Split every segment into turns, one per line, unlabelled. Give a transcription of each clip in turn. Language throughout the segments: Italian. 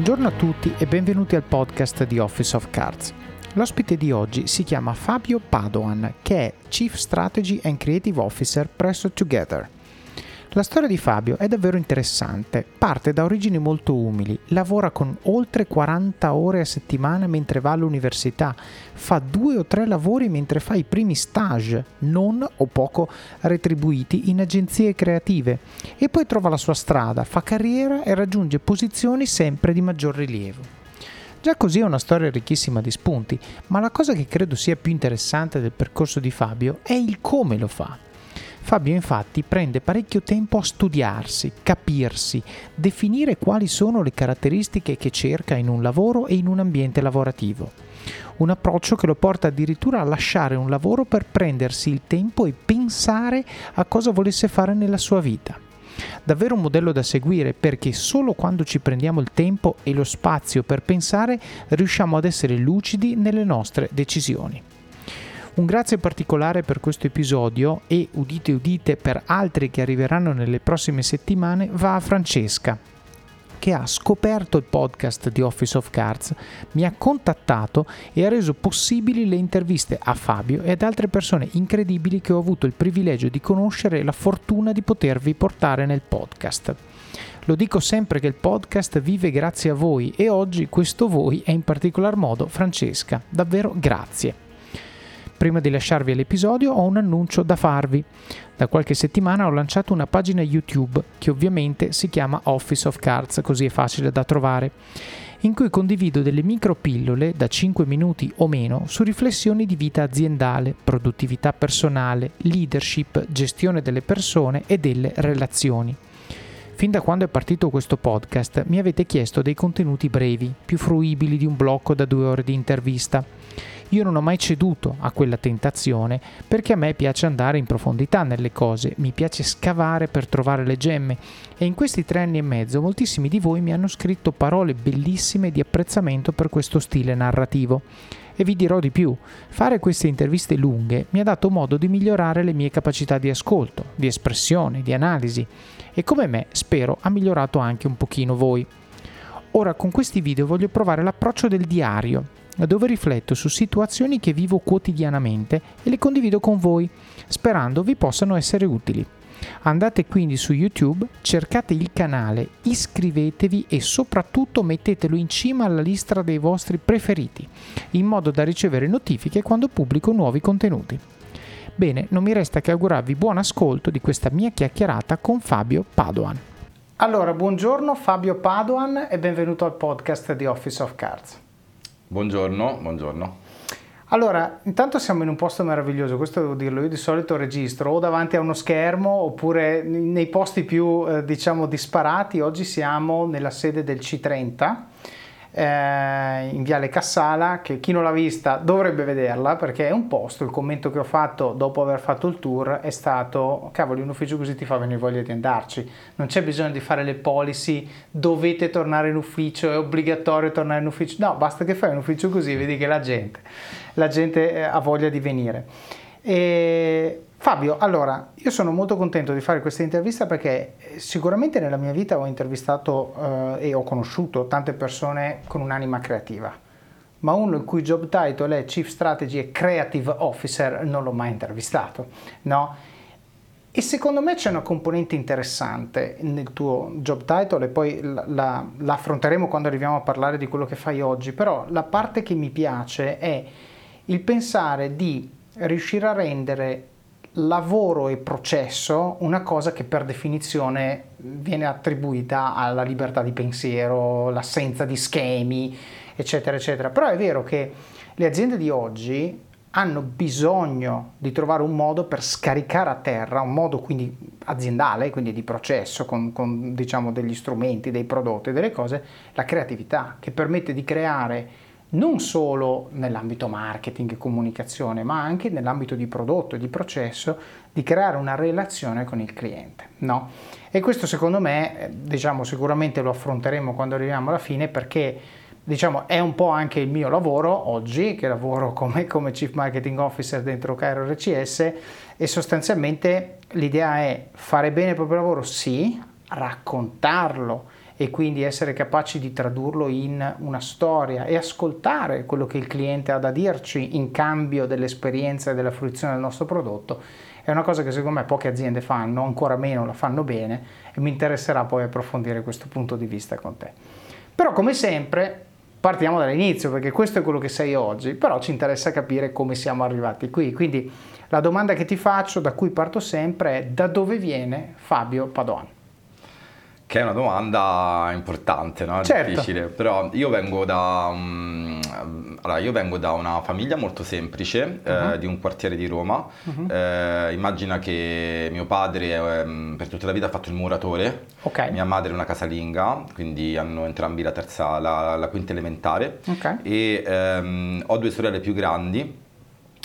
Buongiorno a tutti e benvenuti al podcast di Office of Cards. L'ospite di oggi si chiama Fabio Padoan, che è Chief Strategy and Creative Officer presso Together. La storia di Fabio è davvero interessante. Parte da origini molto umili, lavora con oltre 40 ore a settimana mentre va all'università, fa due o tre lavori mentre fa i primi stage, non o poco retribuiti, in agenzie creative e poi trova la sua strada, fa carriera e raggiunge posizioni sempre di maggior rilievo. Già così è una storia ricchissima di spunti, ma la cosa che credo sia più interessante del percorso di Fabio è il come lo fa. Fabio infatti prende parecchio tempo a studiarsi, capirsi, definire quali sono le caratteristiche che cerca in un lavoro e in un ambiente lavorativo. Un approccio che lo porta addirittura a lasciare un lavoro per prendersi il tempo e pensare a cosa volesse fare nella sua vita. Davvero un modello da seguire perché solo quando ci prendiamo il tempo e lo spazio per pensare riusciamo ad essere lucidi nelle nostre decisioni. Un grazie particolare per questo episodio e udite udite per altri che arriveranno nelle prossime settimane va a Francesca che ha scoperto il podcast di Office of Cards, mi ha contattato e ha reso possibili le interviste a Fabio e ad altre persone incredibili che ho avuto il privilegio di conoscere e la fortuna di potervi portare nel podcast. Lo dico sempre che il podcast vive grazie a voi e oggi questo voi è in particolar modo Francesca. Davvero grazie. Prima di lasciarvi all'episodio ho un annuncio da farvi. Da qualche settimana ho lanciato una pagina YouTube che ovviamente si chiama Office of Cards, così è facile da trovare, in cui condivido delle micro pillole da 5 minuti o meno su riflessioni di vita aziendale, produttività personale, leadership, gestione delle persone e delle relazioni. Fin da quando è partito questo podcast mi avete chiesto dei contenuti brevi, più fruibili di un blocco da due ore di intervista. Io non ho mai ceduto a quella tentazione perché a me piace andare in profondità nelle cose, mi piace scavare per trovare le gemme e in questi tre anni e mezzo moltissimi di voi mi hanno scritto parole bellissime di apprezzamento per questo stile narrativo. E vi dirò di più, fare queste interviste lunghe mi ha dato modo di migliorare le mie capacità di ascolto, di espressione, di analisi e come me spero ha migliorato anche un pochino voi. Ora con questi video voglio provare l'approccio del diario, dove rifletto su situazioni che vivo quotidianamente e le condivido con voi, sperando vi possano essere utili. Andate quindi su YouTube, cercate il canale, iscrivetevi e soprattutto mettetelo in cima alla lista dei vostri preferiti, in modo da ricevere notifiche quando pubblico nuovi contenuti. Bene, non mi resta che augurarvi buon ascolto di questa mia chiacchierata con Fabio Padoan. Allora, buongiorno Fabio Padoan e benvenuto al podcast di Office of Cards.
Buongiorno, buongiorno.
Allora, intanto siamo in un posto meraviglioso, questo devo dirlo, io di solito registro o davanti a uno schermo oppure nei posti più eh, diciamo disparati, oggi siamo nella sede del C30 eh, in Viale Cassala, che chi non l'ha vista dovrebbe vederla perché è un posto, il commento che ho fatto dopo aver fatto il tour è stato, cavoli, un ufficio così ti fa venire voglia di andarci, non c'è bisogno di fare le policy, dovete tornare in ufficio, è obbligatorio tornare in ufficio, no, basta che fai un ufficio così, vedi che la gente, la gente eh, ha voglia di venire. E Fabio, allora, io sono molto contento di fare questa intervista perché eh, sicuramente nella mia vita ho intervistato eh, e ho conosciuto tante persone con un'anima creativa, ma uno il cui job title è Chief Strategy e Creative Officer non l'ho mai intervistato, no? E secondo me c'è una componente interessante nel tuo job title e poi la, la, la affronteremo quando arriviamo a parlare di quello che fai oggi, però la parte che mi piace è il pensare di riuscire a rendere lavoro e processo una cosa che per definizione viene attribuita alla libertà di pensiero, l'assenza di schemi, eccetera, eccetera. Però è vero che le aziende di oggi hanno bisogno di trovare un modo per scaricare a terra, un modo quindi aziendale, quindi di processo, con, con diciamo degli strumenti, dei prodotti, delle cose, la creatività che permette di creare non solo nell'ambito marketing e comunicazione, ma anche nell'ambito di prodotto e di processo, di creare una relazione con il cliente. No? E questo secondo me, eh, diciamo, sicuramente lo affronteremo quando arriviamo alla fine perché diciamo, è un po' anche il mio lavoro oggi, che lavoro come, come Chief Marketing Officer dentro Cairo RCS e sostanzialmente l'idea è fare bene il proprio lavoro, sì, raccontarlo e quindi essere capaci di tradurlo in una storia e ascoltare quello che il cliente ha da dirci in cambio dell'esperienza e della fruizione del nostro prodotto è una cosa che secondo me poche aziende fanno, ancora meno la fanno bene e mi interesserà poi approfondire questo punto di vista con te. Però come sempre partiamo dall'inizio perché questo è quello che sei oggi, però ci interessa capire come siamo arrivati qui. Quindi la domanda che ti faccio, da cui parto sempre, è da dove viene Fabio Padoan?
Che è una domanda importante, no?
Certo.
difficile, però io vengo da, um, allora, io vengo da una famiglia molto semplice, uh-huh. eh, di un quartiere di Roma. Uh-huh. Eh, immagina che mio padre eh, per tutta la vita ha fatto il muratore,
okay.
mia madre una casalinga, quindi hanno entrambi la terza, la, la quinta elementare.
Okay.
E ehm, ho due sorelle più grandi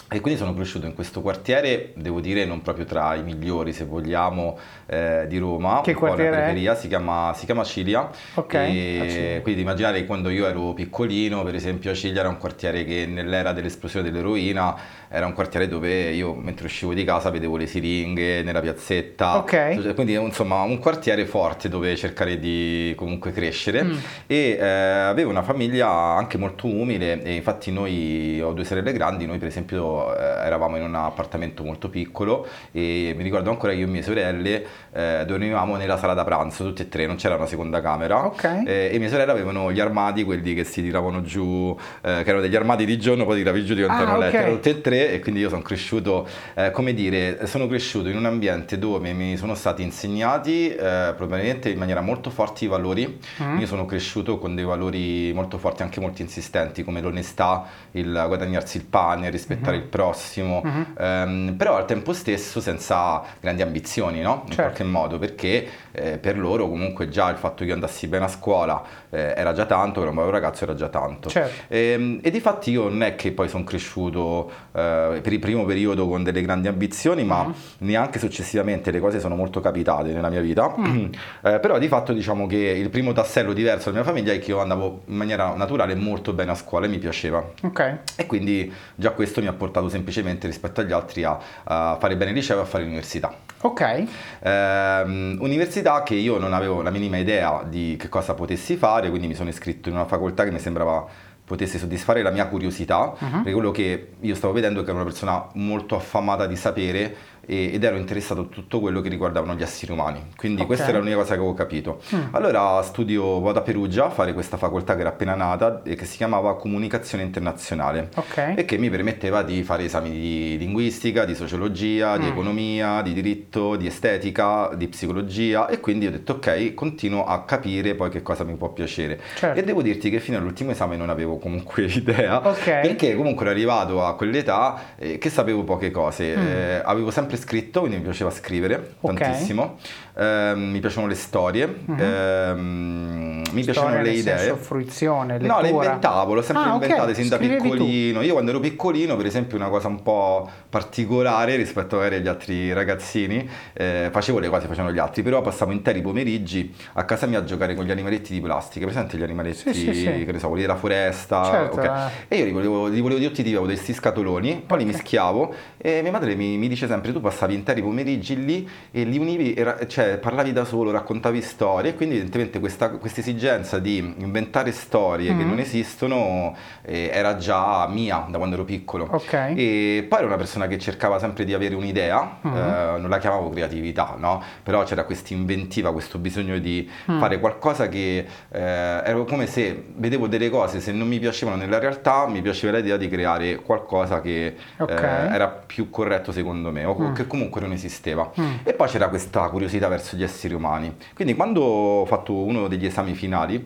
e quindi sono cresciuto in questo quartiere, devo dire, non proprio tra i migliori, se vogliamo, eh, di Roma.
Che quartiere
è? Si chiama, si chiama Cilia.
Ok.
E quindi immaginare che quando io ero piccolino, per esempio, Cilia era un quartiere che nell'era dell'esplosione dell'eroina era un quartiere dove io mentre uscivo di casa vedevo le siringhe nella piazzetta.
Ok.
Quindi insomma un quartiere forte dove cercare di comunque crescere. Mm. E eh, avevo una famiglia anche molto umile e infatti noi ho due sorelle grandi, noi per esempio eh, eravamo in un appartamento molto piccolo e mi ricordo ancora che io e mie sorelle eh, dormivamo nella sala da pranzo, tutte e tre, non c'era una seconda camera.
Okay.
Eh, e mie sorelle avevano gli armadi, quelli che si tiravano giù, eh, che erano degli armadi di giorno, poi tiravi giù diventavano
ah, okay.
tutte e tre e quindi io sono cresciuto, eh, come dire, sono cresciuto in un ambiente dove mi sono stati insegnati eh, probabilmente in maniera molto forte i valori. Mm. Io sono cresciuto con dei valori molto forti, anche molto insistenti, come l'onestà, il guadagnarsi il pane, rispettare mm-hmm. il prossimo, mm-hmm. ehm, però al tempo stesso senza grandi ambizioni, no? In
certo.
qualche modo, perché eh, per loro comunque già il fatto che io andassi bene a scuola eh, era già tanto, ero un bravo ragazzo era già tanto.
Certo.
E, ehm, e di fatti io non è che poi sono cresciuto eh, per il primo periodo con delle grandi ambizioni, ma mm. neanche successivamente le cose sono molto capitate nella mia vita. Eh, però di fatto diciamo che il primo tassello diverso della mia famiglia è che io andavo in maniera naturale molto bene a scuola e mi piaceva.
Okay.
E quindi già questo mi ha portato semplicemente rispetto agli altri a, a fare bene il liceo e a fare l'università.
Ok.
Ehm, università che io non avevo la minima idea di che cosa potessi fare, quindi mi sono iscritto in una facoltà che mi sembrava potesse soddisfare la mia curiosità, uh-huh. perché quello che io stavo vedendo è che era una persona molto affamata di sapere ed ero interessato a tutto quello che riguardavano gli esseri umani. Quindi
okay.
questa era l'unica cosa che avevo capito.
Mm.
Allora studio, vado a Perugia a fare questa facoltà che era appena nata e che si chiamava Comunicazione Internazionale
okay.
e che mi permetteva di fare esami di linguistica, di sociologia, mm. di economia, di diritto, di estetica, di psicologia e quindi ho detto ok, continuo a capire poi che cosa mi può piacere.
Certo.
E devo dirti che fino all'ultimo esame non avevo comunque idea
okay.
perché comunque ero arrivato a quell'età eh, che sapevo poche cose.
Mm.
Eh, avevo sempre sempre scritto, quindi mi piaceva scrivere
okay.
tantissimo. Eh, mi piacciono le storie,
uh-huh.
eh, mi piacciono le idee.
Senso, fruizione, lettura.
No, le inventavo, l'ho sempre
ah,
inventate
okay.
sin da
Scrivevi
piccolino.
Tu.
Io quando ero piccolino, per esempio, una cosa un po' particolare rispetto magari agli altri ragazzini, eh, facevo le cose facevano gli altri, però passavo interi pomeriggi a casa mia a giocare con gli animaletti di plastica, presente gli animaletti,
sì, sì, sì.
che ne so, quelli della foresta,
certo,
okay.
eh.
e io li volevo, li volevo tutti, avevo questi scatoloni, poi li mischiavo e mia madre mi, mi dice sempre tu passavi interi pomeriggi lì e li univi, era, cioè parlavi da solo, raccontavi storie e quindi evidentemente questa esigenza di inventare storie mm-hmm. che non esistono eh, era già mia da quando ero piccolo.
Okay.
E poi ero una persona che cercava sempre di avere un'idea, mm-hmm. eh, non la chiamavo creatività, no? però c'era questa inventiva, questo bisogno di mm. fare qualcosa che eh, era come se vedevo delle cose, se non mi piacevano nella realtà, mi piaceva l'idea di creare qualcosa che
okay.
Eh, era più corretto secondo me o
Mm.
che comunque non esisteva.
Mm.
E poi c'era questa curiosità verso gli esseri umani. Quindi quando ho fatto uno degli esami finali,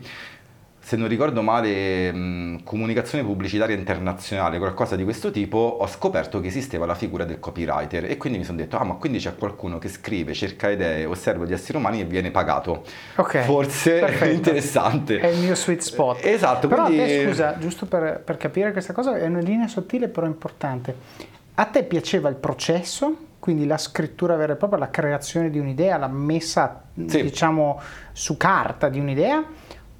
se non ricordo male, mh, comunicazione pubblicitaria internazionale, qualcosa di questo tipo, ho scoperto che esisteva la figura del copywriter e quindi mi sono detto, ah ma quindi c'è qualcuno che scrive, cerca idee, osserva gli esseri umani e viene pagato.
Ok.
Forse è interessante.
È il mio sweet spot.
Esatto.
Però
quindi...
a te, scusa, giusto per, per capire questa cosa, è una linea sottile però importante. A te piaceva il processo? Quindi la scrittura vera e propria, la creazione di un'idea, la messa
Sì.
diciamo su carta di un'idea,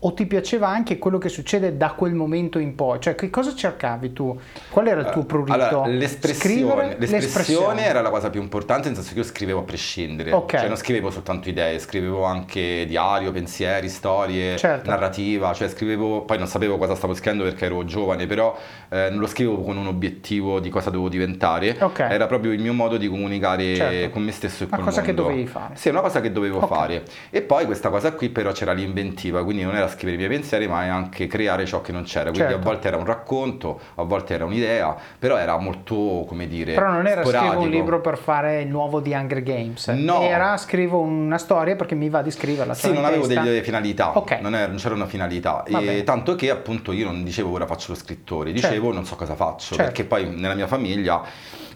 o ti piaceva anche quello che succede da quel momento in poi? Cioè, che cosa cercavi tu? Qual era il tuo prurito?
Allora, l'espressione, l'espressione, era la cosa più importante, nel senso che io scrivevo a prescindere.
Okay.
Cioè, non scrivevo soltanto idee, scrivevo anche diario, pensieri, storie,
Certo.
narrativa. Cioè, scrivevo, poi non sapevo cosa stavo scrivendo perché ero giovane, però eh, non lo scrivevo con un obiettivo di cosa dovevo diventare.
Ok.
Era proprio il mio modo di comunicare
Certo.
con me stesso e
Una
col
cosa che
mondo.
dovevi fare.
Sì, una cosa che dovevo
Ok.
fare. E poi questa cosa qui però c'era l'inventiva, quindi non era scrivere i miei pensieri, ma è anche creare ciò che non c'era. Quindi
Certo.
a volte era un racconto, a volte era un'idea, però era molto, come dire,
Però non era
sporadico.
scrivo un libro per fare il nuovo di Hunger Games.
No.
Era scrivo una storia perché mi va di scriverla.
Sì,
l'ho
non avevo
testa.
delle finalità,
Ok.
non, era- non c'era una finalità. Tanto che appunto io non dicevo ora faccio lo scrittore, dicevo
Certo.
non so cosa faccio,
Certo.
perché poi nella mia famiglia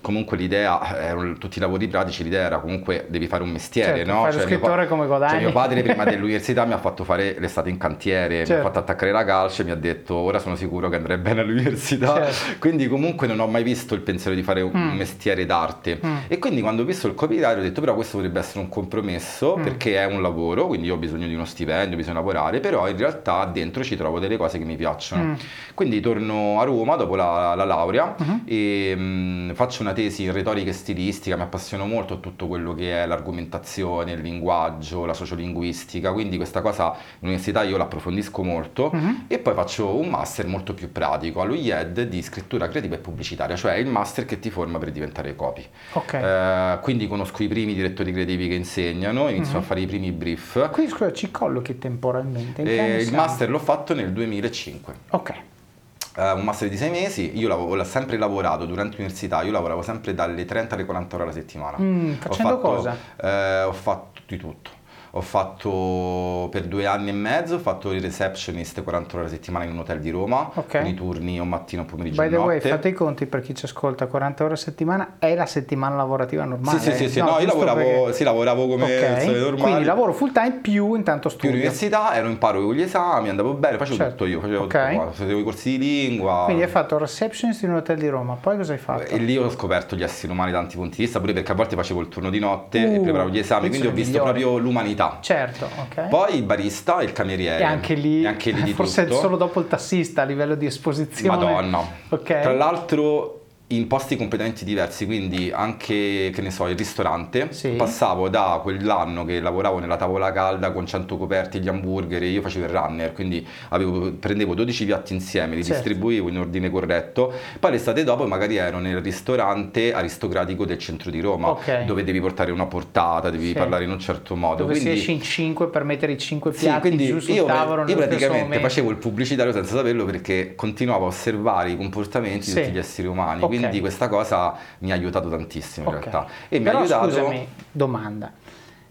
comunque l'idea, erano tutti i lavori pratici, l'idea era comunque devi fare un mestiere,
Certo,
no?
lo
Cioè, mio
scrittore come guadagni.
Cioè, mio padre prima dell'università mi ha fatto fare l'estate in cantiere, mi
Certo.
ha fatto attaccare la calce e mi ha detto ora sono sicuro che andrai bene all'università.
Certo.
Quindi comunque non ho mai visto il pensiero di fare un
Mm.
mestiere d'arte.
Mm.
E quindi quando ho visto il copyright ho detto però questo potrebbe essere un compromesso
Mm.
perché è un lavoro, quindi io ho bisogno di uno stipendio, bisogna lavorare, però in realtà dentro ci trovo delle cose che mi piacciono.
Mm.
Quindi torno a Roma dopo la, la laurea
Mhm.
e mm, faccio una tesi in retorica e stilistica, mi appassiono molto a tutto quello che è l'argomentazione, il linguaggio, la sociolinguistica, quindi questa cosa all'università io l'approfondisco molto
Mhm.
e poi faccio un master molto più pratico allo IED di scrittura creativa e pubblicitaria, cioè il master che ti forma per diventare copy.
Ok.
Eh, quindi conosco i primi direttori creativi che insegnano, inizio
Mhm.
a fare i primi brief.
Qui scusa, ci collochi temporalmente.
E
anni
il master l'ho fatto nel 2005.
Ok.
Eh, un master di sei mesi, io ho sempre lavorato durante l'università, io lavoravo sempre dalle 30 alle 40 ore alla settimana.
Mm,
Ho
facendo
fatto-
cosa?
eh, ho fatto di tutto. Ho fatto per due anni e mezzo, ho fatto il receptionist 40 ore alla settimana in un hotel di Roma,
Ok.
con i turni o mattino pomeriggio
By
e
the way, fate i conti per chi ci ascolta, 40 ore a settimana è la settimana lavorativa normale.
Sì, sì, sì, sì,
No,
no, io lavoravo,
perché-
sì, lavoravo come
Ok,
solito normale.
Quindi lavoro full time più intanto
più
studio.
università, ero in paro con gli esami, andavo bene, facevo
Certo.
tutto io, facevo
Ok.
tutto facevo i corsi di lingua.
Quindi hai fatto receptionist in un hotel di Roma, poi cosa hai fatto?
E lì ho scoperto gli esseri umani da tanti punti di vista, pure perché a volte facevo il turno di notte e
Uh,
preparavo gli esami, quindi ho visto
migliori.
proprio l'umanità.
Certo, ok.
Poi il barista e il cameriere.
e anche lì,
E anche lì
forse
tutto.
solo dopo il tassista a livello di esposizione.
Madonna.
Ok.
Tra l'altro in posti completamente diversi, quindi anche, che ne so, il ristorante,
Sì.
passavo da quell'anno che lavoravo nella tavola calda con 100 coperti, gli hamburger, e io facevo il runner, quindi avevo- prendevo 12 piatti insieme, li
Certo.
distribuivo in ordine corretto, poi l'estate dopo magari ero nel ristorante aristocratico del centro di Roma,
Ok.
dove devi portare una portata, devi
Sì.
parlare in un certo modo.
Dove si
quindi...
esce in 5 per mettere i 5
Sì,
piatti
quindi
giù sul
io,
tavolo
io praticamente facevo il pubblicitario senza saperlo perché continuavo a osservare i comportamenti
Sì.
di tutti gli esseri umani,
Ok.
Quindi questa cosa mi ha aiutato tantissimo in
Ok.
realtà. E mi
Però
ha aiutato...
scusami, domanda,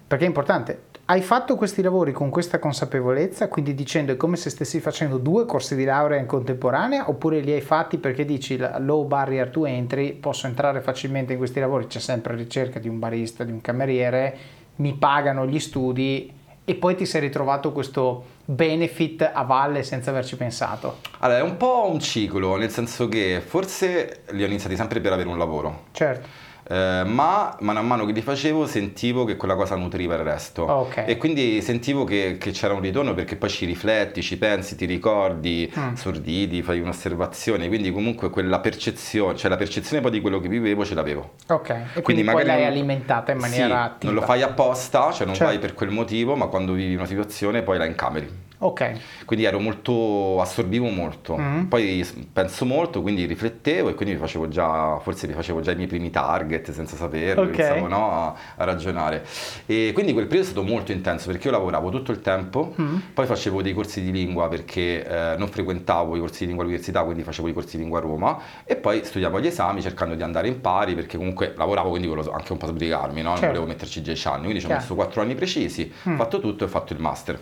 perché è importante. Hai fatto questi lavori con questa consapevolezza, quindi dicendo è come se stessi facendo due corsi di laurea in contemporanea, oppure li hai fatti perché dici low barrier to entry, posso entrare facilmente in questi lavori, c'è sempre ricerca di un barista, di un cameriere, mi pagano gli studi e poi ti sei ritrovato questo benefit a valle senza averci pensato.
Allora, è un po' un ciclo, nel senso che forse li ho iniziati sempre per avere un lavoro.
Certo.
Eh, ma mano a mano che li facevo sentivo che quella cosa nutriva il resto
Ok.
e quindi sentivo che, che c'era un ritorno perché poi ci rifletti, ci pensi, ti ricordi,
Mm.
sordidi, fai un'osservazione, quindi comunque quella percezione, cioè la percezione poi di quello che vivevo ce l'avevo.
Ok, e quindi,
Quindi magari
l'hai
non-
alimentata in maniera
Sì,
attiva.
Non lo fai apposta, cioè non
Certo.
vai per quel motivo, ma quando vivi una situazione poi la incameri.
Ok,
Quindi ero molto, assorbivo molto,
Mm.
poi penso molto, quindi riflettevo e quindi mi facevo già, forse mi facevo già i miei primi target senza saperlo,
Ok.
iniziavo no, a, ragionare. E quindi quel periodo è stato molto intenso perché io lavoravo tutto il tempo,
Mm.
poi facevo dei corsi di lingua perché eh, non frequentavo i corsi di lingua all'università, quindi facevo i corsi di lingua a Roma e poi studiavo gli esami cercando di andare in pari perché comunque lavoravo, quindi volevo anche un po' sbrigarmi, no? non
Certo.
volevo metterci 10 anni, quindi ci ho messo 4 anni precisi, ho
Mm.
fatto tutto e ho fatto il master.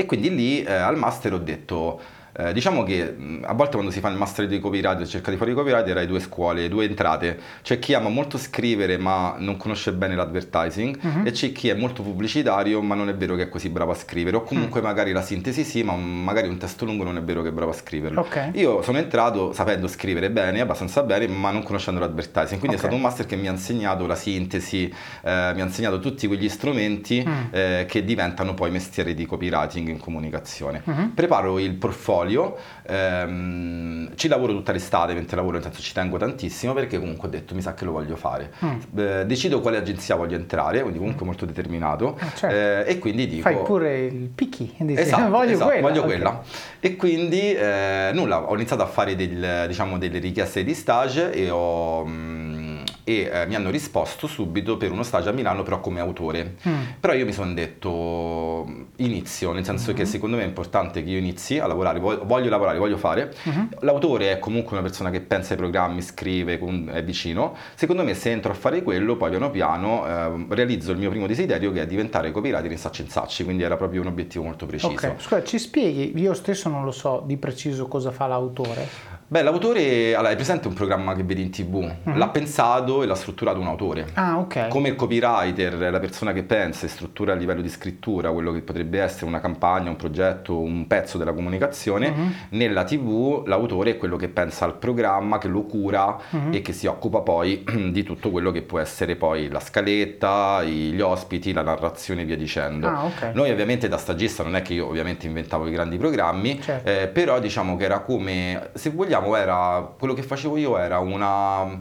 E quindi lì eh, al master ho detto, eh, diciamo che mh, a volte quando si fa il master di copyright e cerca di fare i copyright hai due scuole, due entrate. C'è chi ama molto scrivere ma non conosce bene l'advertising
Mhm.
e c'è chi è molto pubblicitario ma non è vero che è così bravo a scrivere o
Mm.
comunque magari la sintesi sì ma magari un testo lungo non è vero che è bravo a scriverlo.
Ok.
Io sono entrato sapendo scrivere bene, abbastanza bene, ma non conoscendo l'advertising, quindi
Ok.
è stato un master che mi ha insegnato la sintesi, eh, mi ha insegnato tutti quegli strumenti
Mm.
eh, che diventano poi mestieri di copywriting in comunicazione.
Mhm.
Preparo il portfolio, ehm, ci lavoro tutta l'estate, mentre lavoro nel senso ci tengo tantissimo perché comunque ho detto mi sa che lo voglio fare.
Mm.
Eh, decido quale agenzia voglio entrare, quindi comunque molto determinato
Ah, certo.
eh, e quindi dico...
Fai pure il picchi, dici,
Esatto,
voglio
esatto,
quella.
voglio
ok.
quella. E quindi eh, nulla, ho iniziato a fare del- diciamo, delle richieste di stage e, ho, mm, e, eh, mi hanno risposto subito per uno stage a Milano però come autore.
Mm.
Però io mi sono detto inizio, nel senso che secondo me è importante che io inizi a lavorare, voglio, voglio lavorare, voglio fare.
Mhm.
L'autore è comunque una persona che pensa ai programmi, scrive, è vicino. Secondo me se entro a fare quello, poi piano piano eh, realizzo il mio primo desiderio che è diventare copywriter in Sacci in Sacci, quindi era proprio un obiettivo molto preciso.
Ok, scusa, ci spieghi, io stesso non lo so di preciso cosa fa l'autore.
Beh, l'autore, allora, è presente un programma che vedi in tv,
Mhm.
l'ha pensato e l'ha strutturato un autore.
Ah, ok.
Come il copywriter è la persona che pensa e struttura a livello di scrittura quello che potrebbe essere una campagna, un progetto, un pezzo della comunicazione,
Mhm.
nella TV l'autore è quello che pensa al programma, che lo cura
Mhm.
e che si occupa poi di tutto quello che può essere poi la scaletta, gli ospiti, la narrazione e via dicendo.
Ah, ok.
Noi ovviamente da stagista non è che io ovviamente inventavo i grandi programmi,
Certo.
eh, però diciamo che era come, se vogliamo, era quello che facevo io era una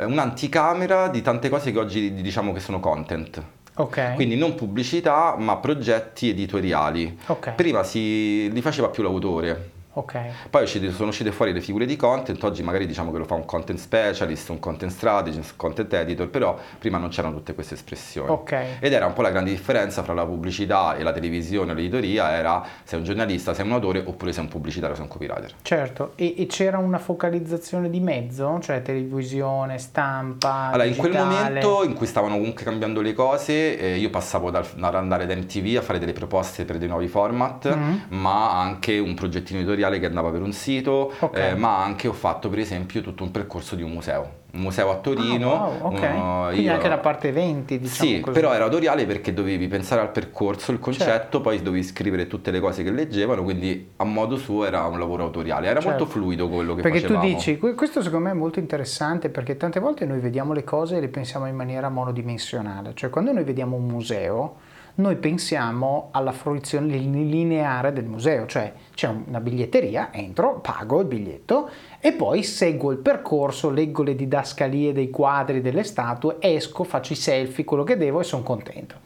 eh, un'anticamera di tante cose che oggi diciamo che sono content.
Ok.
Quindi non pubblicità, ma progetti editoriali.
Ok.
Prima si, li faceva più l'autore.
Ok.
Poi sono uscite fuori le figure di content, oggi magari diciamo che lo fa un content specialist, un content strategist, un content editor, però prima non c'erano tutte queste espressioni.
Ok.
Ed era un po' la grande differenza fra la pubblicità e la televisione o l'editoria, era sei un giornalista, sei un autore oppure sei un pubblicitario, sei un copywriter.
Certo, e, e c'era una focalizzazione di mezzo, cioè televisione, stampa,
Allora, in quel
digitale?
momento in cui stavano comunque cambiando le cose, eh, io passavo dal, andare da MTV a fare delle proposte per dei nuovi format,
Mhm.
ma anche un progettino editoriale che andava per un sito,
Ok.
eh, ma anche ho fatto per esempio tutto un percorso di un museo. Un museo a Torino.
Ah, wow, ok.
uno-
Quindi
io-
anche la parte eventi, diciamo
sì,
così.
però era autoriale perché dovevi pensare al percorso, il concetto,
Certo.
poi dovevi scrivere tutte le cose che leggevano, quindi a modo suo era un lavoro autoriale. Era
Certo.
molto fluido quello che
Perché
facevamo.
tu dici, que- questo secondo me è molto interessante perché tante volte noi vediamo le cose e le pensiamo in maniera monodimensionale, cioè quando noi vediamo un museo noi pensiamo alla fruizione lineare del museo, cioè c'è una biglietteria, entro, pago il biglietto e poi seguo il percorso, leggo le didascalie dei quadri, delle statue, esco, faccio i selfie, quello che devo e sono contento.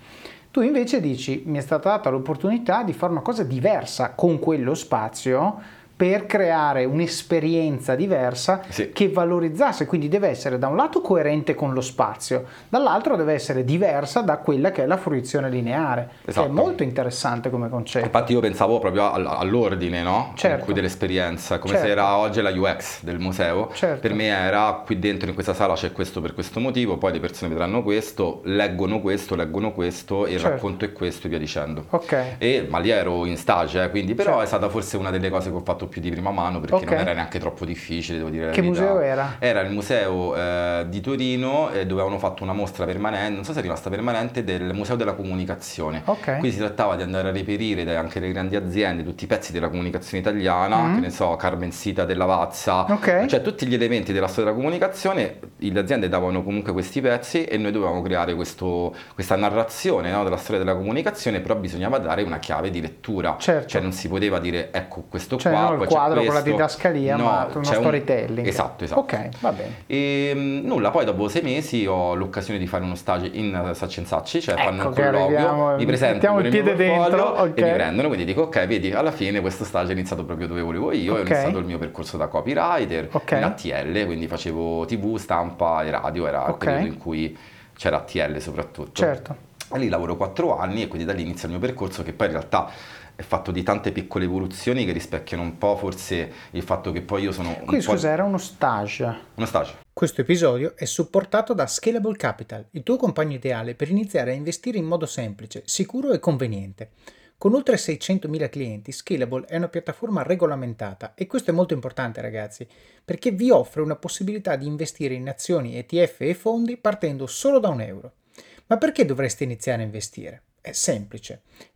Tu invece dici, mi è stata data l'opportunità di fare una cosa diversa con quello spazio per creare un'esperienza diversa
Sì.
che valorizzasse, quindi deve essere da un lato coerente con lo spazio, dall'altro deve essere diversa da quella che è la fruizione lineare, che
Esatto.
è molto interessante come concetto.
Infatti io pensavo proprio al- all'ordine, no?
Certo.
Dell'esperienza, come
Certo.
se era oggi la UX del museo.
Certo.
Per me era qui dentro in questa sala c'è questo per questo motivo, poi le persone vedranno questo, leggono questo, leggono questo, e il
Certo.
racconto è questo e via dicendo.
Ok,
E, ma lì ero in stage, eh, quindi però
Certo.
è stata forse una delle cose che ho fatto più di prima mano perché
Ok.
non era neanche troppo difficile, devo dire la
Che
verità.
museo era?
Era il museo eh, di Torino eh, dove avevano fatto una mostra permanente, non so se è rimasta permanente, del Museo della Comunicazione.
ok.
Quindi si trattava di andare a reperire anche le grandi aziende tutti i pezzi della comunicazione italiana,
Mm.
che ne so, Carmen Sita della Lavazza,
Ok.
cioè tutti gli elementi della storia della comunicazione, le aziende davano comunque questi pezzi e noi dovevamo creare questo- questa narrazione no, della storia della comunicazione, però bisognava dare una chiave di lettura,
Certo.
cioè non si poteva dire ecco questo
Cioè
qua,
non il
poi
quadro con la
questo.
didascalia,
No,
ma uno
c'è un-
storytelling.
Esatto, esatto.
Ok, va bene.
E mh, nulla, poi dopo sei mesi ho l'occasione di fare uno stage in Sacci in Sacci, cioè
Ecco
fanno un colloquio, mi presentano
il piede dentro,
portfolio
ok.
e mi prendono, quindi dico ok, vedi, alla fine questo stage è iniziato proprio dove volevo io,
Ok.
ho iniziato il mio percorso da copywriter
Ok.
in ATL, quindi facevo tv, stampa e radio, era il periodo in cui c'era ATL soprattutto.
Certo.
E lì lavoro quattro anni e quindi da lì inizia il mio percorso che poi in realtà è fatto di tante piccole evoluzioni che rispecchiano un po' forse il fatto che poi io sono un
Qui
po'
scusa, era uno stage.
uno stage.
Questo episodio è supportato da Scalable Capital, il tuo compagno ideale per iniziare a investire in modo semplice, sicuro e conveniente. Con oltre 600.000 clienti, Scalable è una piattaforma regolamentata e questo è molto importante ragazzi, perché vi offre una possibilità di investire in azioni, ETF e fondi partendo solo da un euro. Ma perché dovreste iniziare a investire? È semplice.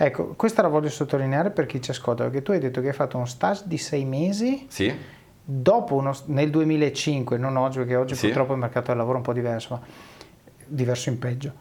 Ecco, questa la voglio sottolineare per chi ci ascolta, perché tu hai detto che hai fatto uno stage di sei mesi.
Sì.
Dopo uno, nel 2005, non oggi, perché oggi
Sì.
purtroppo il mercato del lavoro è un po' diverso, ma diverso in peggio.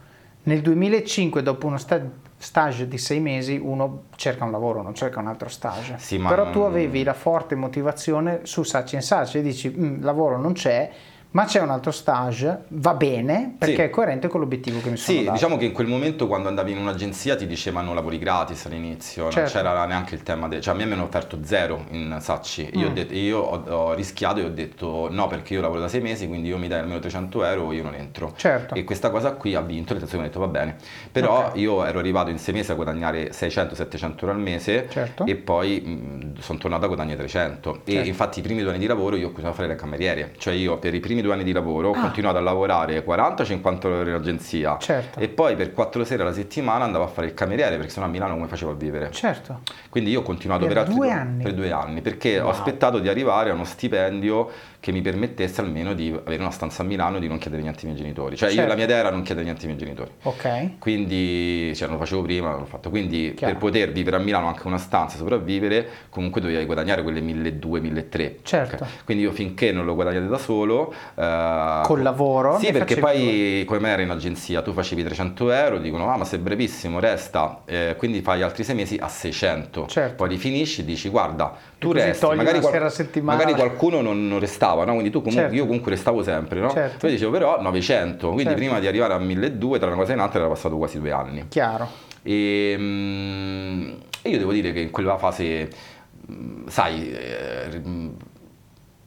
Nel 2005, dopo uno sta- stage di sei mesi, uno cerca un lavoro, non cerca un altro stage.
Sì, ma
Però tu avevi la forte motivazione su Saci and Saci e dici, "Mm, lavoro non c'è, ma c'è un altro stage, va bene, perché
Sì.
è coerente con l'obiettivo che mi sono
Sì,
dato.
diciamo che in quel momento quando andavi in un'agenzia ti dicevano lavori gratis all'inizio, non
Certo.
c'era neanche il tema del... cioè a me mi hanno offerto zero in Sacci, io, ho,
Mm.
detto- io ho, ho rischiato e ho detto no perché io lavoro da sei mesi, quindi io mi dai almeno 300 euro io non entro.
Certo.
E questa cosa qui ha vinto, nel senso che ho detto va bene, però
Ok.
io ero arrivato in sei mesi a guadagnare 600-700 euro al mese
Certo.
e poi sono tornato a guadagnare 300 e
Certo.
infatti i primi due anni di lavoro io ho cominciato a fare il cameriere, cioè io per i primi due anni di lavoro ho
Ah.
continuato a lavorare 40-50 ore in agenzia
Certo.
e poi per quattro sere alla settimana andavo a fare il cameriere perché sennò a Milano come facevo a vivere?
Certo.
Quindi io ho continuato
Per
per, altri
due anni?
per due anni perché
Wow.
ho aspettato di arrivare a uno stipendio che mi permettesse almeno di avere una stanza a Milano e di non chiedere niente ai miei genitori. Cioè io
Certo.
la mia idea era non chiedere niente ai miei genitori.
Ok.
Quindi, cioè, non lo facevo prima, non l'ho fatto. Quindi,
Chiaro.
per poter vivere a Milano anche una stanza, sopravvivere, comunque dovevi guadagnare quelle 1200-1300.
Certo.
Quindi, io finché non lo guadagnate da solo, eh,
Col lavoro
Sì, perché poi, come era in agenzia, tu facevi 300 euro, dicono, ah, ma sei brevissimo, resta, eh, quindi fai altri sei mesi a 600.
Certo.
Poi li finisci, dici, guarda, tu resti, magari,
settimana.
magari qualcuno non, non restava, no? Quindi tu comunque,
Certo.
io comunque restavo sempre, no?
Certo.
Poi dicevo, però 900, quindi
Certo.
prima di arrivare a 1200, tra una cosa e un'altra, era passato quasi due anni.
Chiaro.
E, mm, e io devo dire che in quella fase, mm, sai, eh, mm,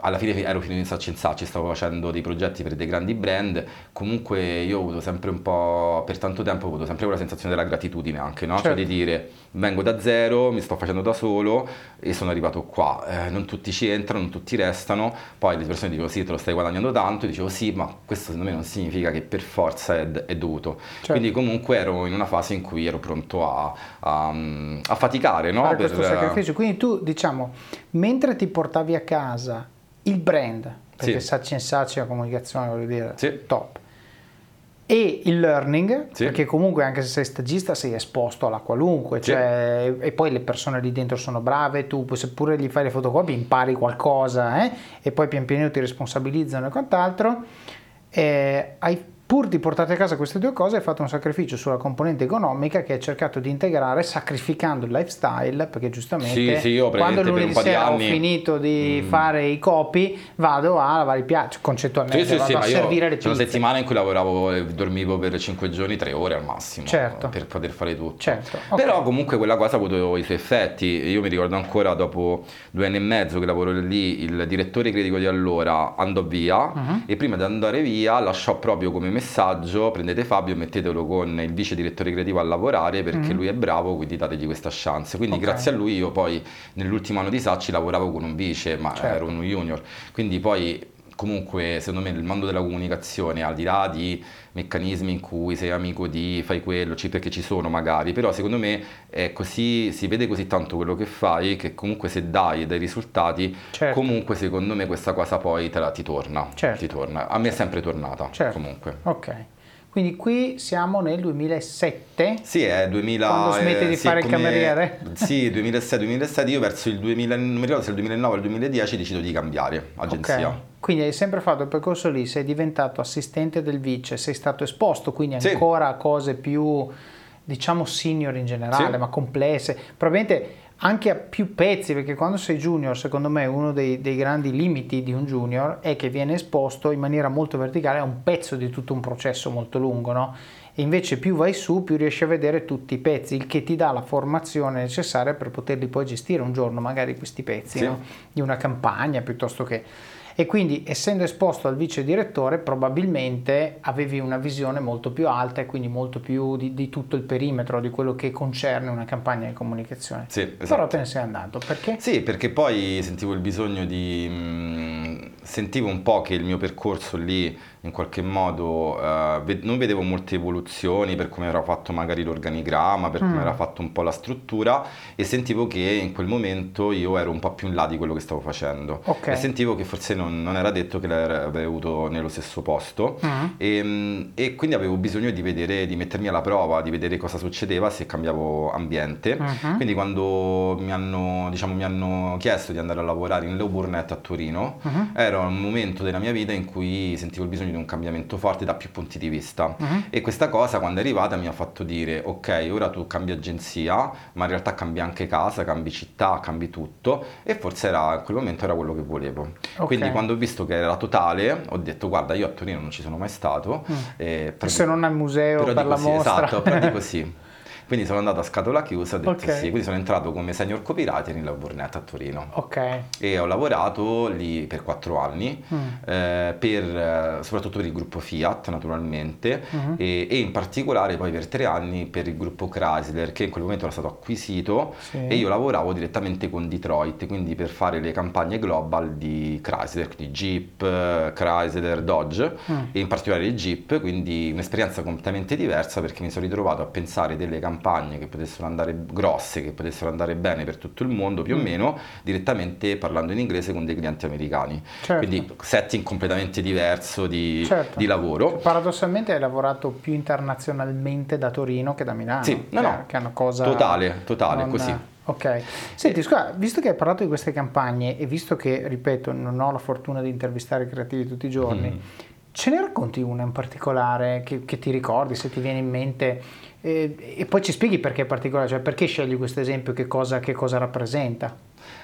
alla fine ero finito in Sacci in Sacci, stavo facendo dei progetti per dei grandi brand, comunque io ho avuto sempre un po', per tanto tempo ho avuto sempre quella sensazione della gratitudine anche, no? Cioè
Certo.
di dire, vengo da zero, mi sto facendo da solo e sono arrivato qua, Eh, non tutti ci entrano, non tutti restano, poi le persone dicono sì, te lo stai guadagnando tanto, e dicevo sì, ma questo secondo me non significa che per forza è, è dovuto.
Certo.
Quindi comunque ero in una fase in cui ero pronto a, a, a faticare, no?
fare
Per-
questo sacrificio. Quindi tu, diciamo, mentre ti portavi a casa il brand, perché
Sì.
Saci and Saci la comunicazione, voglio dire,
Sì.
top, e il learning,
Sì.
perché comunque anche se sei stagista sei esposto alla qualunque,
Sì.
cioè, e poi le persone lì dentro sono brave, tu seppure gli fai le fotocopie impari qualcosa eh, e poi pian pianino ti responsabilizzano e quant'altro, eh, hai pur di portare a casa queste due cose hai fatto un sacrificio sulla componente economica che hai cercato di integrare sacrificando il lifestyle perché giustamente
Sì, sì, io
quando lunedì sera ho
anni- Mm.
finito di fare i copy vado a lavare i piatti concettualmente
Sì,
vado a servire le
c'è una
pizze
settimana in cui lavoravo e dormivo per 5 giorni, 3 ore al massimo
Certo.
per poter fare tutto.
Certo, ok.
Però comunque quella cosa ha avuto i suoi effetti. Io mi ricordo ancora dopo due anni e mezzo che lavoro lì, il direttore critico di allora andò via
Mhm.
e prima di andare via lasciò proprio come messaggio prendete Fabio e mettetelo con il vice direttore creativo a lavorare perché lui è bravo, quindi dategli questa chance. Quindi
Mhm. Ok.
grazie a lui io poi nell'ultimo anno di Sacci lavoravo con un vice, ma
Certo.
ero uno junior. Quindi poi comunque secondo me il mondo della comunicazione al di là di meccanismi in cui sei amico di fai quello ci- perché ci sono magari però secondo me è così si vede così tanto quello che fai che comunque se dai dei risultati
Certo.
comunque secondo me questa cosa poi te la, ti torna
Certo.
ti torna a me è sempre tornata
Certo.
comunque
ok Quindi qui siamo nel 2007.
Sì, è 2000.
Quando smetti di
sì,
fare il
come-
cameriere?
Sì, 2006-2007. Io verso il 2000, non mi ricordo se il 2009 o il 2010 decido di cambiare agenzia.
Ok. Quindi hai sempre fatto il percorso lì, sei diventato assistente del vice, sei stato esposto quindi
Sì.
ancora a cose più, diciamo, senior in generale,
Sì.
ma complesse. Probabilmente anche a più pezzi, perché quando sei junior, secondo me uno dei, dei grandi limiti di un junior è che viene esposto in maniera molto verticale a un pezzo di tutto un processo molto lungo, no? E invece più vai su, più riesci a vedere tutti i pezzi, il che ti dà la formazione necessaria per poterli poi gestire un giorno, magari questi pezzi,
Sì.
no? di una campagna piuttosto che... E quindi essendo esposto al vice direttore probabilmente avevi una visione molto più alta e quindi molto più di, di tutto il perimetro di quello che concerne una campagna di comunicazione.
Sì,
Però
esatto.
te ne sei andato perché?
Sì, perché poi sentivo il bisogno di... mh, sentivo un po' che il mio percorso lì in qualche modo eh, ve- non vedevo molte evoluzioni per come era fatto magari l'organigramma, per come
Mm.
era fatto un po' la struttura e sentivo che in quel momento io ero un po' più in là di quello che stavo facendo.
Ok.
E sentivo che forse non, non era detto che l'avrei avuto nello stesso posto.
Mm.
E, mh, e quindi avevo bisogno di vedere, di mettermi alla prova, di vedere cosa succedeva se cambiavo ambiente.
Mhm.
Quindi quando mi hanno, diciamo, mi hanno chiesto di andare a lavorare in Leo Burnett a Torino,
Mhm.
era un momento della mia vita in cui sentivo il bisogno di un cambiamento forte da più punti di vista.
Mhm.
E questa cosa quando è arrivata mi ha fatto dire ok, ora tu cambi agenzia, ma in realtà cambi anche casa, cambi città, cambi tutto e forse era, in quel momento era quello che volevo.
Ok.
Quindi quando ho visto che era totale ho detto guarda io a Torino non ci sono mai stato.
Mm.
eh, però
Se non al museo
però
per la
sì,
mostra.
Esatto, però dico sì. Quindi sono andato a scatola chiusa, ho detto
Ok.
sì, quindi sono entrato come senior copywriter in Labornet a Torino
ok.
e ho lavorato lì per quattro anni,
Mm.
eh, per, eh, soprattutto per il gruppo Fiat naturalmente
Mhm.
e, e in particolare poi per tre anni per il gruppo Chrysler che in quel momento era stato acquisito
Sì.
e io lavoravo direttamente con Detroit, quindi per fare le campagne global di Chrysler, quindi Jeep, eh, Chrysler, Dodge
Mm.
e in particolare il Jeep, quindi un'esperienza completamente diversa perché mi sono ritrovato a pensare delle campagne che potessero andare grosse, che potessero andare bene per tutto il mondo più o
Mm.
meno, direttamente parlando in inglese con dei clienti americani.
Certo.
Quindi setting completamente diverso di,
Certo.
di lavoro.
Paradossalmente hai lavorato più internazionalmente da Torino che da Milano.
Sì, no, no.
Che è una cosa...
Totale, totale,
non-
così.
Ok. Senti, scusa, visto che hai parlato di queste campagne e visto che, ripeto, non ho la fortuna di intervistare creativi tutti i giorni,
Mm.
ce ne racconti una in particolare che, che ti ricordi, se ti viene in mente? Eh, e poi ci spieghi perché è particolare, cioè perché scegli questo esempio, che cosa, che cosa rappresenta?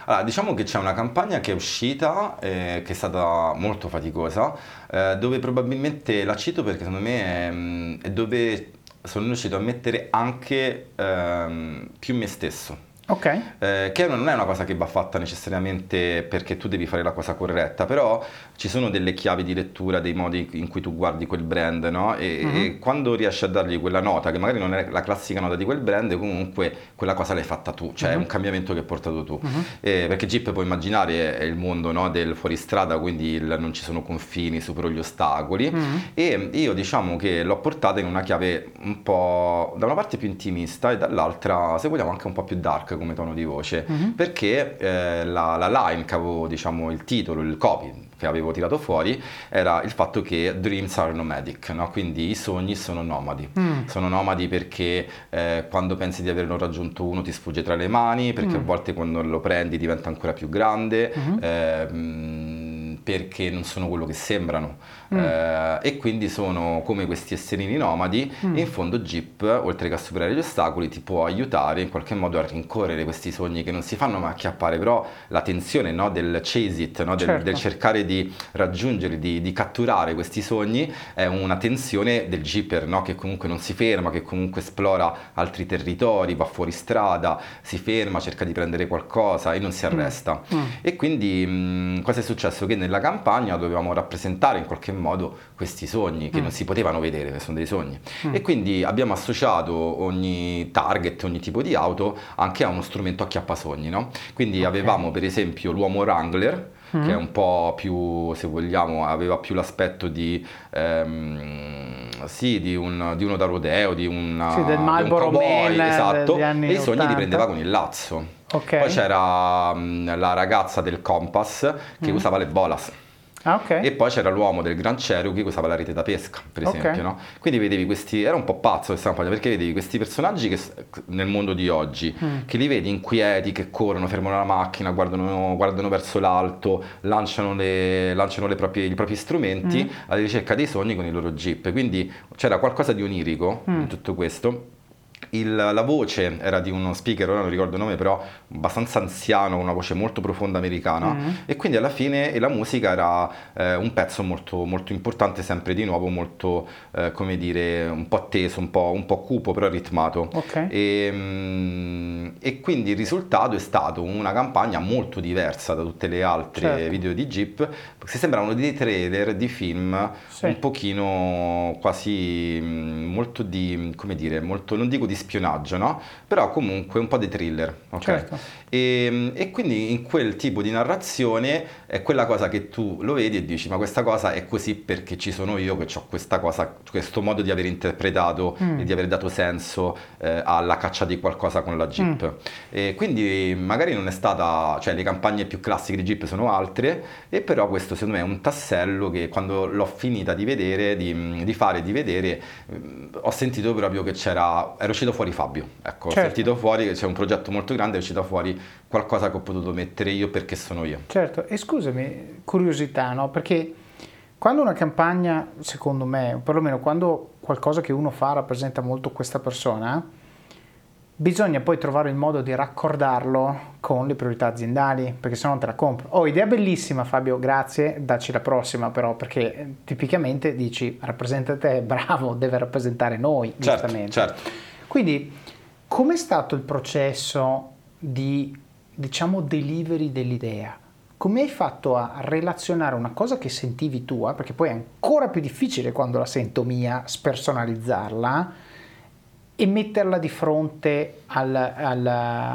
Allora, diciamo che c'è una campagna che è uscita, eh, che è stata molto faticosa, eh, dove probabilmente la cito perché secondo me è, mm, è dove sono riuscito a mettere anche ehm, più me stesso.
Ok.
Eh, che non è una cosa che va fatta necessariamente perché tu devi fare la cosa corretta, però ci sono delle chiavi di lettura, dei modi in cui tu guardi quel brand, no? E,
Mhm.
e quando riesci a dargli quella nota, che magari non è la classica nota di quel brand, comunque quella cosa l'hai fatta tu, cioè è
Mhm.
un cambiamento che hai portato tu.
Mhm.
Eh, perché Jeep puoi immaginare è il mondo no, del fuoristrada, quindi il- non ci sono confini, supero gli ostacoli.
Mhm.
E io diciamo che l'ho portata in una chiave un po' da una parte più intimista e dall'altra, se vogliamo, anche un po' più dark come tono di voce.
Mhm.
Perché eh, la, la line che avevo, diciamo, il titolo, il copy che avevo tirato fuori era il fatto che dreams are nomadic, no? quindi i sogni sono nomadi.
Mm.
Sono nomadi perché eh, quando pensi di averlo raggiunto uno ti sfugge tra le mani, perché
Mm.
a volte quando lo prendi diventa ancora più grande,
Mhm.
ehm, perché non sono quello che sembrano.
Mm.
Eh, e quindi sono come questi esserini nomadi
Mm.
e in fondo Jeep, oltre che a superare gli ostacoli, ti può aiutare in qualche modo a rincorrere questi sogni che non si fanno mai acchiappare, però la tensione no, del chase it, no, del,
Certo.
del cercare di raggiungere, di, di catturare questi sogni, è una tensione del Jeeper no, che comunque non si ferma, che comunque esplora altri territori, va fuori strada, si ferma, cerca di prendere qualcosa e non si arresta.
Mm.
E quindi mh, cosa è successo? Che nella campagna dovevamo rappresentare in qualche modo questi sogni che
Mm.
non si potevano vedere, che sono dei sogni.
Mm.
E quindi abbiamo associato ogni target, ogni tipo di auto anche a uno strumento acchiappasogni, no? Quindi
Ok.
avevamo per esempio l'uomo Wrangler,
Mm.
che è un po' più, se vogliamo, aveva più l'aspetto di, ehm, sì, di, un- di uno da rodeo, di, una,
Sì, del
di un
Marlboro
cowboy,
Man
esatto, e i sogni li
80.
prendeva con il lazzo.
Ok.
Poi c'era mh, la ragazza del Compass che
Mm.
usava le bolas.
Ah, ok.
E poi c'era l'uomo del Gran Cherokee che usava la rete da pesca, per esempio, no? Quindi vedevi questi, era un po' pazzo questa campagna, perché vedevi questi personaggi che nel mondo di oggi,
Mm.
che li vedi inquieti, che corrono, fermano la macchina, guardano, guardano verso l'alto, lanciano, le- lanciano le proprie- i propri strumenti
Mm.
alla ricerca dei sogni con i loro jeep. Quindi c'era qualcosa di onirico
Mm.
in tutto questo. Il- la voce era di uno speaker, ora non ricordo il nome, però abbastanza anziano, con una voce molto profonda americana.
Mm.
E quindi alla fine la musica era eh, un pezzo molto, molto importante, sempre di nuovo, molto, eh, come dire, un po' teso, un po', un po' cupo, però ritmato.
Ok.
E, mm, e quindi il risultato è stato una campagna molto diversa da tutte le altre
Certo.
video di Jeep, perché sembravano dei trailer di film
Sì.
un pochino quasi mm, molto di, come dire, molto, non dico di spionaggio, no? Però comunque un po' di thriller, ok?
Certo.
E, e quindi in quel tipo di narrazione è quella cosa che tu lo vedi e dici ma questa cosa è così perché ci sono io che ho questa cosa, questo modo di aver interpretato
Mm.
e di aver dato senso eh, alla caccia di qualcosa con la Jeep.
Mm.
E quindi magari non è stata, cioè le campagne più classiche di Jeep sono altre, e però questo secondo me è un tassello che quando l'ho finita di vedere, di, di fare, di vedere, mm, ho sentito proprio che c'era, era uscito fuori Fabio, ecco, ho
Certo.
sentito fuori che c'è un progetto molto grande, è uscito fuori qualcosa che ho potuto mettere io perché sono io.
Certo, e scusami, curiosità, no? Perché quando una campagna, secondo me, o perlomeno quando qualcosa che uno fa rappresenta molto questa persona, bisogna poi trovare il modo di raccordarlo con le priorità aziendali, perché se no te la compro. Oh, idea bellissima Fabio, grazie, dacci la prossima però, perché eh, tipicamente dici rappresenta te, bravo, deve rappresentare noi,
Certo,
giustamente.
certo.
Quindi, com'è stato il processo di, diciamo, delivery dell'idea? Come hai fatto a relazionare una cosa che sentivi tua, perché poi è ancora più difficile quando la sento mia, spersonalizzarla, e metterla di fronte al, al-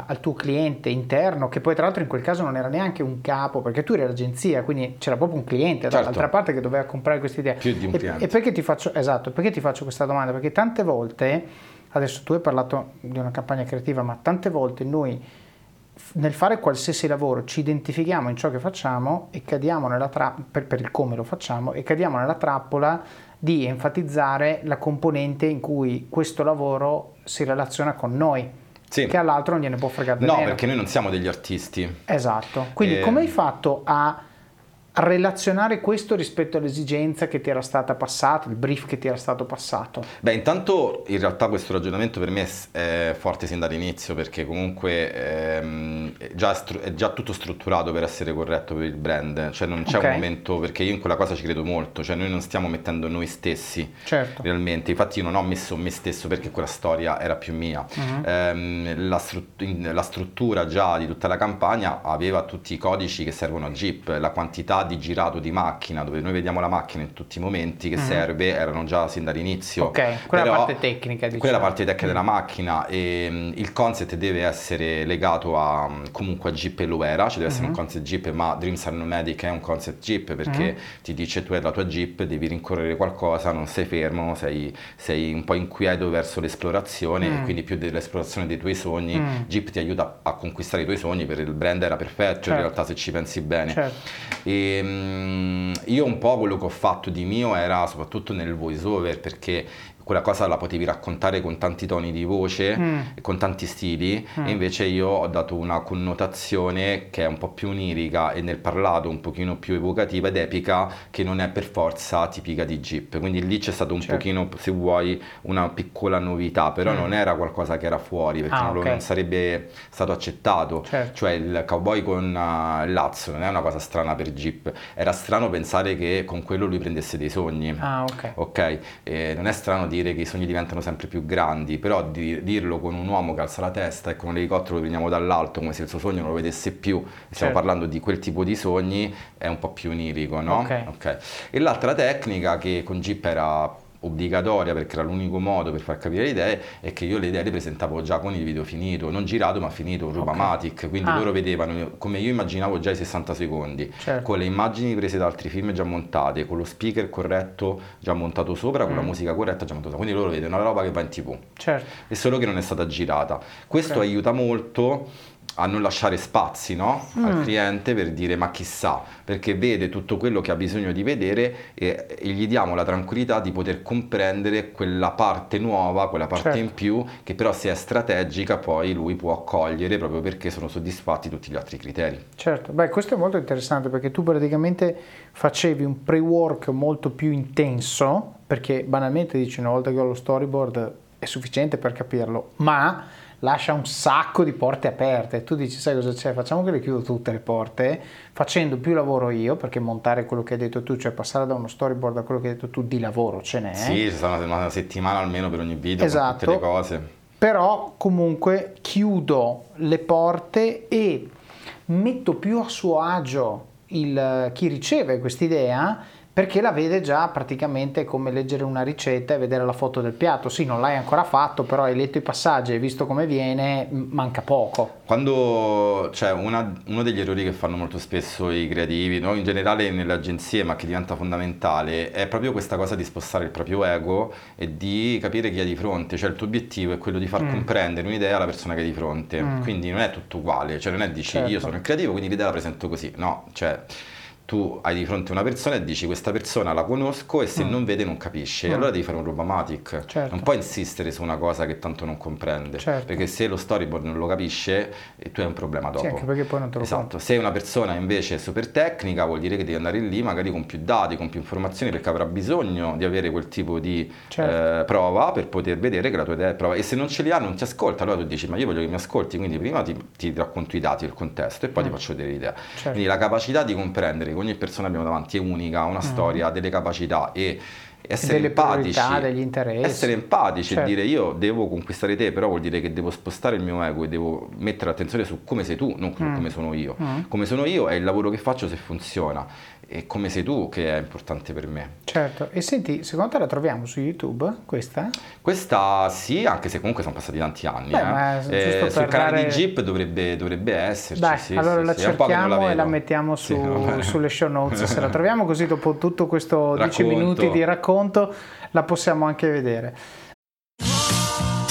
al tuo cliente interno, che poi tra l'altro in quel caso non era neanche un capo, perché tu eri l'agenzia, quindi c'era proprio un cliente
Certo.
dall'altra parte che doveva comprare questa idea.
Più di un
E-
cliente.
E perché ti faccio, esatto, perché ti faccio questa domanda? Perché tante volte, adesso tu hai parlato di una campagna creativa, ma tante volte noi nel fare qualsiasi lavoro ci identifichiamo in ciò che facciamo e cadiamo nella trappola, per, per il come lo facciamo, e cadiamo nella trappola di enfatizzare la componente in cui questo lavoro si relaziona con noi,
Sì.
che all'altro non gliene può fregare
No,
nemmeno.
perché noi non siamo degli artisti.
Esatto. Quindi
Eh,
come hai fatto a relazionare questo rispetto all'esigenza che ti era stata passata, il brief che ti era stato passato?
Beh, intanto in realtà questo ragionamento per me è forte sin dall'inizio perché comunque ehm, è, già stru- è già tutto strutturato per essere corretto per il brand, cioè non c'è
Ok.
un momento perché io in quella cosa ci credo molto, cioè noi non stiamo mettendo noi stessi
Certo.
realmente, infatti io non ho messo me stesso perché quella storia era più mia.
Mhm.
Ehm, la, in- la struttura già di tutta la campagna aveva tutti i codici che servono a Jeep, la quantità di girato di macchina, dove noi vediamo la macchina in tutti i momenti che
Mhm.
serve, erano già sin dall'inizio.
Ok, quella
Però-
parte tecnica, diciamo.
Quella parte tecnica della macchina e mm, il concept deve essere legato a mm, comunque a Jeep e Loera, ci deve essere
Mhm.
un concept Jeep, ma Dreams are Nomadic è un concept Jeep perché
Mhm.
ti dice tu hai la tua Jeep, devi rincorrere qualcosa, non sei fermo, sei, sei un po' inquieto verso l'esplorazione
Mm.
e quindi più dell'esplorazione dei tuoi sogni,
Mm.
Jeep ti aiuta a conquistare i tuoi sogni, per il brand era perfetto
Certo.
in realtà se ci pensi bene.
Certo.
E, mm, io un po' quello che ho fatto di mio era soprattutto nel voice over perché quella cosa la potevi raccontare con tanti toni di voce
Mm.
e con tanti stili
Mm.
e invece io ho dato una connotazione che è un po' più onirica e nel parlato un pochino più evocativa ed epica che non è per forza tipica di Jeep quindi lì c'è stato un
Certo.
pochino se vuoi una piccola novità però
Mm.
non era qualcosa che era fuori perché
Ah,
non, lo-
ok.
non sarebbe stato accettato
Certo.
cioè il cowboy con uh, il lazzo non è una cosa strana per Jeep, era strano pensare che con quello lui prendesse dei sogni.
Ah, ok.
Ok, Eh, non è strano dire che i sogni diventano sempre più grandi, però di- dirlo con un uomo che alza la testa e con un elicottero lo prendiamo dall'alto come se il suo sogno non lo vedesse più, stiamo
Certo.
parlando di quel tipo di sogni, è un po' più onirico, no?
Ok.
Ok. E l'altra tecnica che con Jeep era obbligatoria perché era l'unico modo per far capire le idee è che io le idee le presentavo già con il video finito, non girato ma finito, Rubamatic, quindi
Ah.
loro vedevano come io immaginavo già i 60 secondi,
Certo.
con le immagini prese da altri film già montate, con lo speaker corretto già montato sopra, con la
Mm.
musica corretta già montata, quindi loro vedono la roba che va in tv
Certo.
è solo che non è stata girata. Questo
Ok.
aiuta molto a non lasciare spazi no? mm. al cliente per dire ma chissà, perché vede tutto quello che ha bisogno di vedere e, e, gli diamo la tranquillità di poter comprendere quella parte nuova, quella parte certo. in più, che però se è strategica poi lui può accogliere proprio perché sono soddisfatti tutti gli altri criteri.
Certo, beh questo è molto interessante perché tu praticamente facevi un pre-work molto più intenso, perché banalmente dici una volta che ho lo storyboard è sufficiente per capirlo, ma lascia un sacco di porte aperte. Tu dici, sai cosa c'è? Facciamo che le chiudo tutte le porte, facendo più lavoro io, perché montare quello che hai detto tu, cioè passare da uno storyboard a quello che hai detto tu di lavoro ce n'è.
Sì, ci sarà una, settimana almeno per ogni video, esatto. tutte le cose.
Però comunque chiudo le porte e metto più a suo agio il, chi riceve quest'idea perché la vede già praticamente come leggere una ricetta e vedere la foto del piatto. Sì, non l'hai ancora fatto, però hai letto i passaggi, hai visto come viene, manca poco.
Quando c'è cioè, uno degli errori che fanno molto spesso i creativi, no? in generale nelle agenzie, ma che diventa fondamentale, è proprio questa cosa di spostare il proprio ego e di capire chi è di fronte. Cioè il tuo obiettivo è quello di far mm. comprendere un'idea alla persona che è di fronte. Mm. Quindi non è tutto uguale, cioè non è dici certo. io sono il creativo, quindi l'idea la presento così. No, cioè tu hai di fronte una persona e dici questa persona la conosco e se mm. non vede non capisce, mm. allora devi fare un robomatic. Certo. Non puoi insistere su una cosa che tanto non comprende, certo. perché se lo storyboard non lo capisce tu hai un problema dopo. Sì,
anche perché poi non te lo
Esatto, se una persona invece è super tecnica vuol dire che devi andare lì magari con più dati, con più informazioni perché avrà bisogno di avere quel tipo di certo. eh, prova per poter vedere che la tua idea è prova e se non ce li ha non ti ascolta, allora tu dici ma io voglio che mi ascolti, quindi prima ti, ti racconto i dati, il contesto e poi mm. ti faccio vedere l'idea. Certo. Quindi la capacità di comprendere ogni persona abbiamo davanti è unica, ha una mm. storia, delle capacità e essere
delle
empatici,
degli interessi.
essere empatici certo. e dire io devo conquistare te, però vuol dire che devo spostare il mio ego e devo mettere attenzione su come sei tu, non su mm. come sono io. Mm. Come sono io è il lavoro che faccio se funziona e come sei tu che è importante per me.
Certo, e senti, secondo te la troviamo su YouTube questa?
Questa sì, anche se comunque sono passati tanti anni. Beh, eh. Eh, sul canale dare... di Jeep dovrebbe, dovrebbe esserci.
Dai,
sì,
allora
sì,
la
sì.
cerchiamo la e la mettiamo su, sì, sulle show notes. se la troviamo così dopo tutto questo 10 minuti di racconto la possiamo anche vedere.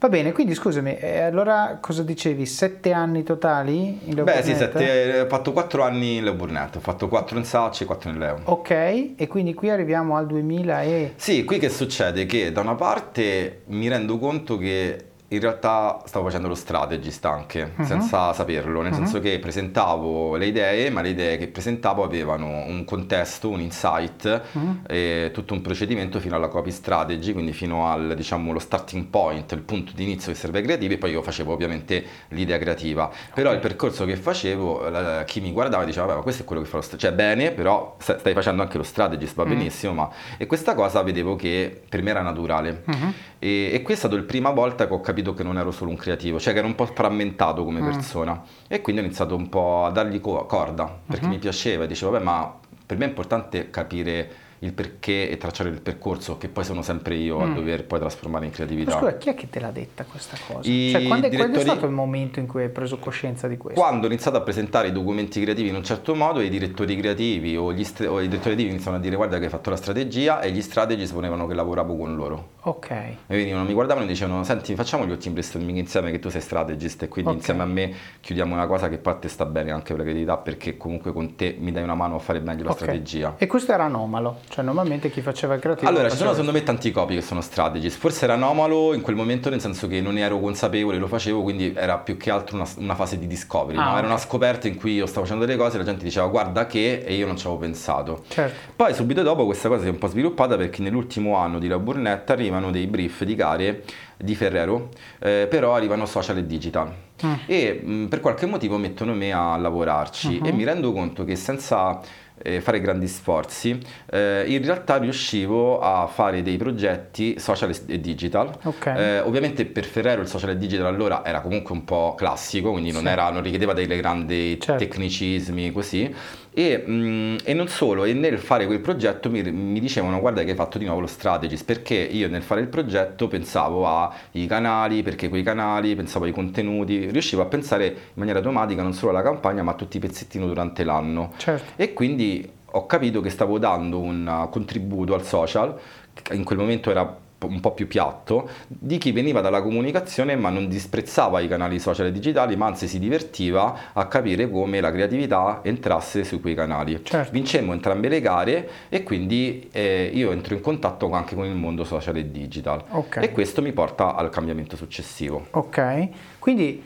Va bene, quindi scusami, eh, allora cosa dicevi? Sette anni totali
in Beh sì, sette, ho fatto quattro anni in Leo Burnett, ho fatto quattro in Sacci e quattro in Leo.
Ok, e quindi qui arriviamo al 2000 e...
Sì, qui che succede? Che da una parte mi rendo conto che in realtà stavo facendo lo strategist anche, uh-huh. senza saperlo, nel uh-huh. senso che presentavo le idee, ma le idee che presentavo avevano un contesto, un insight, uh-huh. e tutto un procedimento fino alla copy strategy, quindi fino al diciamo lo starting point, il punto di inizio che serve ai creativi, e poi io facevo ovviamente l'idea creativa. Però il percorso che facevo, la, chi mi guardava diceva, vabbè, ma questo è quello che fa lo strategist, cioè bene, però stai facendo anche lo strategist, va benissimo, ma... E questa cosa vedevo che per me era naturale. E, e questa è stata la prima volta che ho capito che non ero solo un creativo, cioè che ero un po' frammentato come mm. persona. E quindi ho iniziato un po' a dargli corda, perché uh-huh. mi piaceva e dicevo, vabbè, ma per me è importante capire il perché e tracciare il percorso che poi sono sempre io mm. a dover poi trasformare in creatività. Ma
scusa, chi è che te l'ha detta questa cosa? I cioè, quando, direttori... quando, è stato il momento in cui hai preso coscienza di questo?
Quando ho iniziato a presentare i documenti creativi in un certo modo, i direttori creativi o, gli st- o i direttori creativi iniziano a dire guarda che hai fatto la strategia e gli strategist volevano che lavoravo con loro.
Ok.
E venivano, mi guardavano e dicevano senti facciamo gli ultimi brainstorming insieme che tu sei strategist e quindi okay. insieme a me chiudiamo una cosa che poi a te sta bene anche per la creatività perché comunque con te mi dai una mano a fare meglio la okay. strategia.
E questo era anomalo, cioè normalmente chi fa faceva il creativo.
Allora, ci sono secondo me tanti copi che sono strategist. Forse era anomalo in quel momento, nel senso che non ero consapevole, lo facevo, quindi era più che altro una, una fase di discovery. Ah, no? Era una scoperta in cui io stavo facendo delle cose e la gente diceva guarda che e io non ci avevo pensato.
Certo.
Poi subito dopo questa cosa si è un po' sviluppata perché nell'ultimo anno di La Burnetta arrivano dei brief di gare di Ferrero, eh, però arrivano social e digital. Mm. E mh, per qualche motivo mettono me a lavorarci uh-huh. e mi rendo conto che senza eh, fare grandi sforzi, eh, in realtà riuscivo a fare dei progetti social e digital.
Okay.
Eh, ovviamente per Ferrero il social e digital allora era comunque un po' classico, quindi non,
Sì.
era, non richiedeva dei grandi
Certo.
tecnicismi così. E, mm, e non solo, e nel fare quel progetto mi, mi dicevano guarda che hai fatto di nuovo lo strategist, perché io nel fare il progetto pensavo ai canali, perché quei canali, pensavo ai contenuti, riuscivo a pensare in maniera automatica non solo alla campagna ma a tutti i pezzettini durante l'anno.
Certo.
E quindi ho capito che stavo dando un contributo al social, in quel momento era un po' più piatto, di chi veniva dalla comunicazione ma non disprezzava i canali social e digitali, ma anzi si divertiva a capire come la creatività entrasse su quei canali.
Certo.
Vincemmo entrambe le gare e quindi eh, io entro in contatto anche con il mondo social e digital.
Ok.
E questo mi porta al cambiamento successivo.
Ok, quindi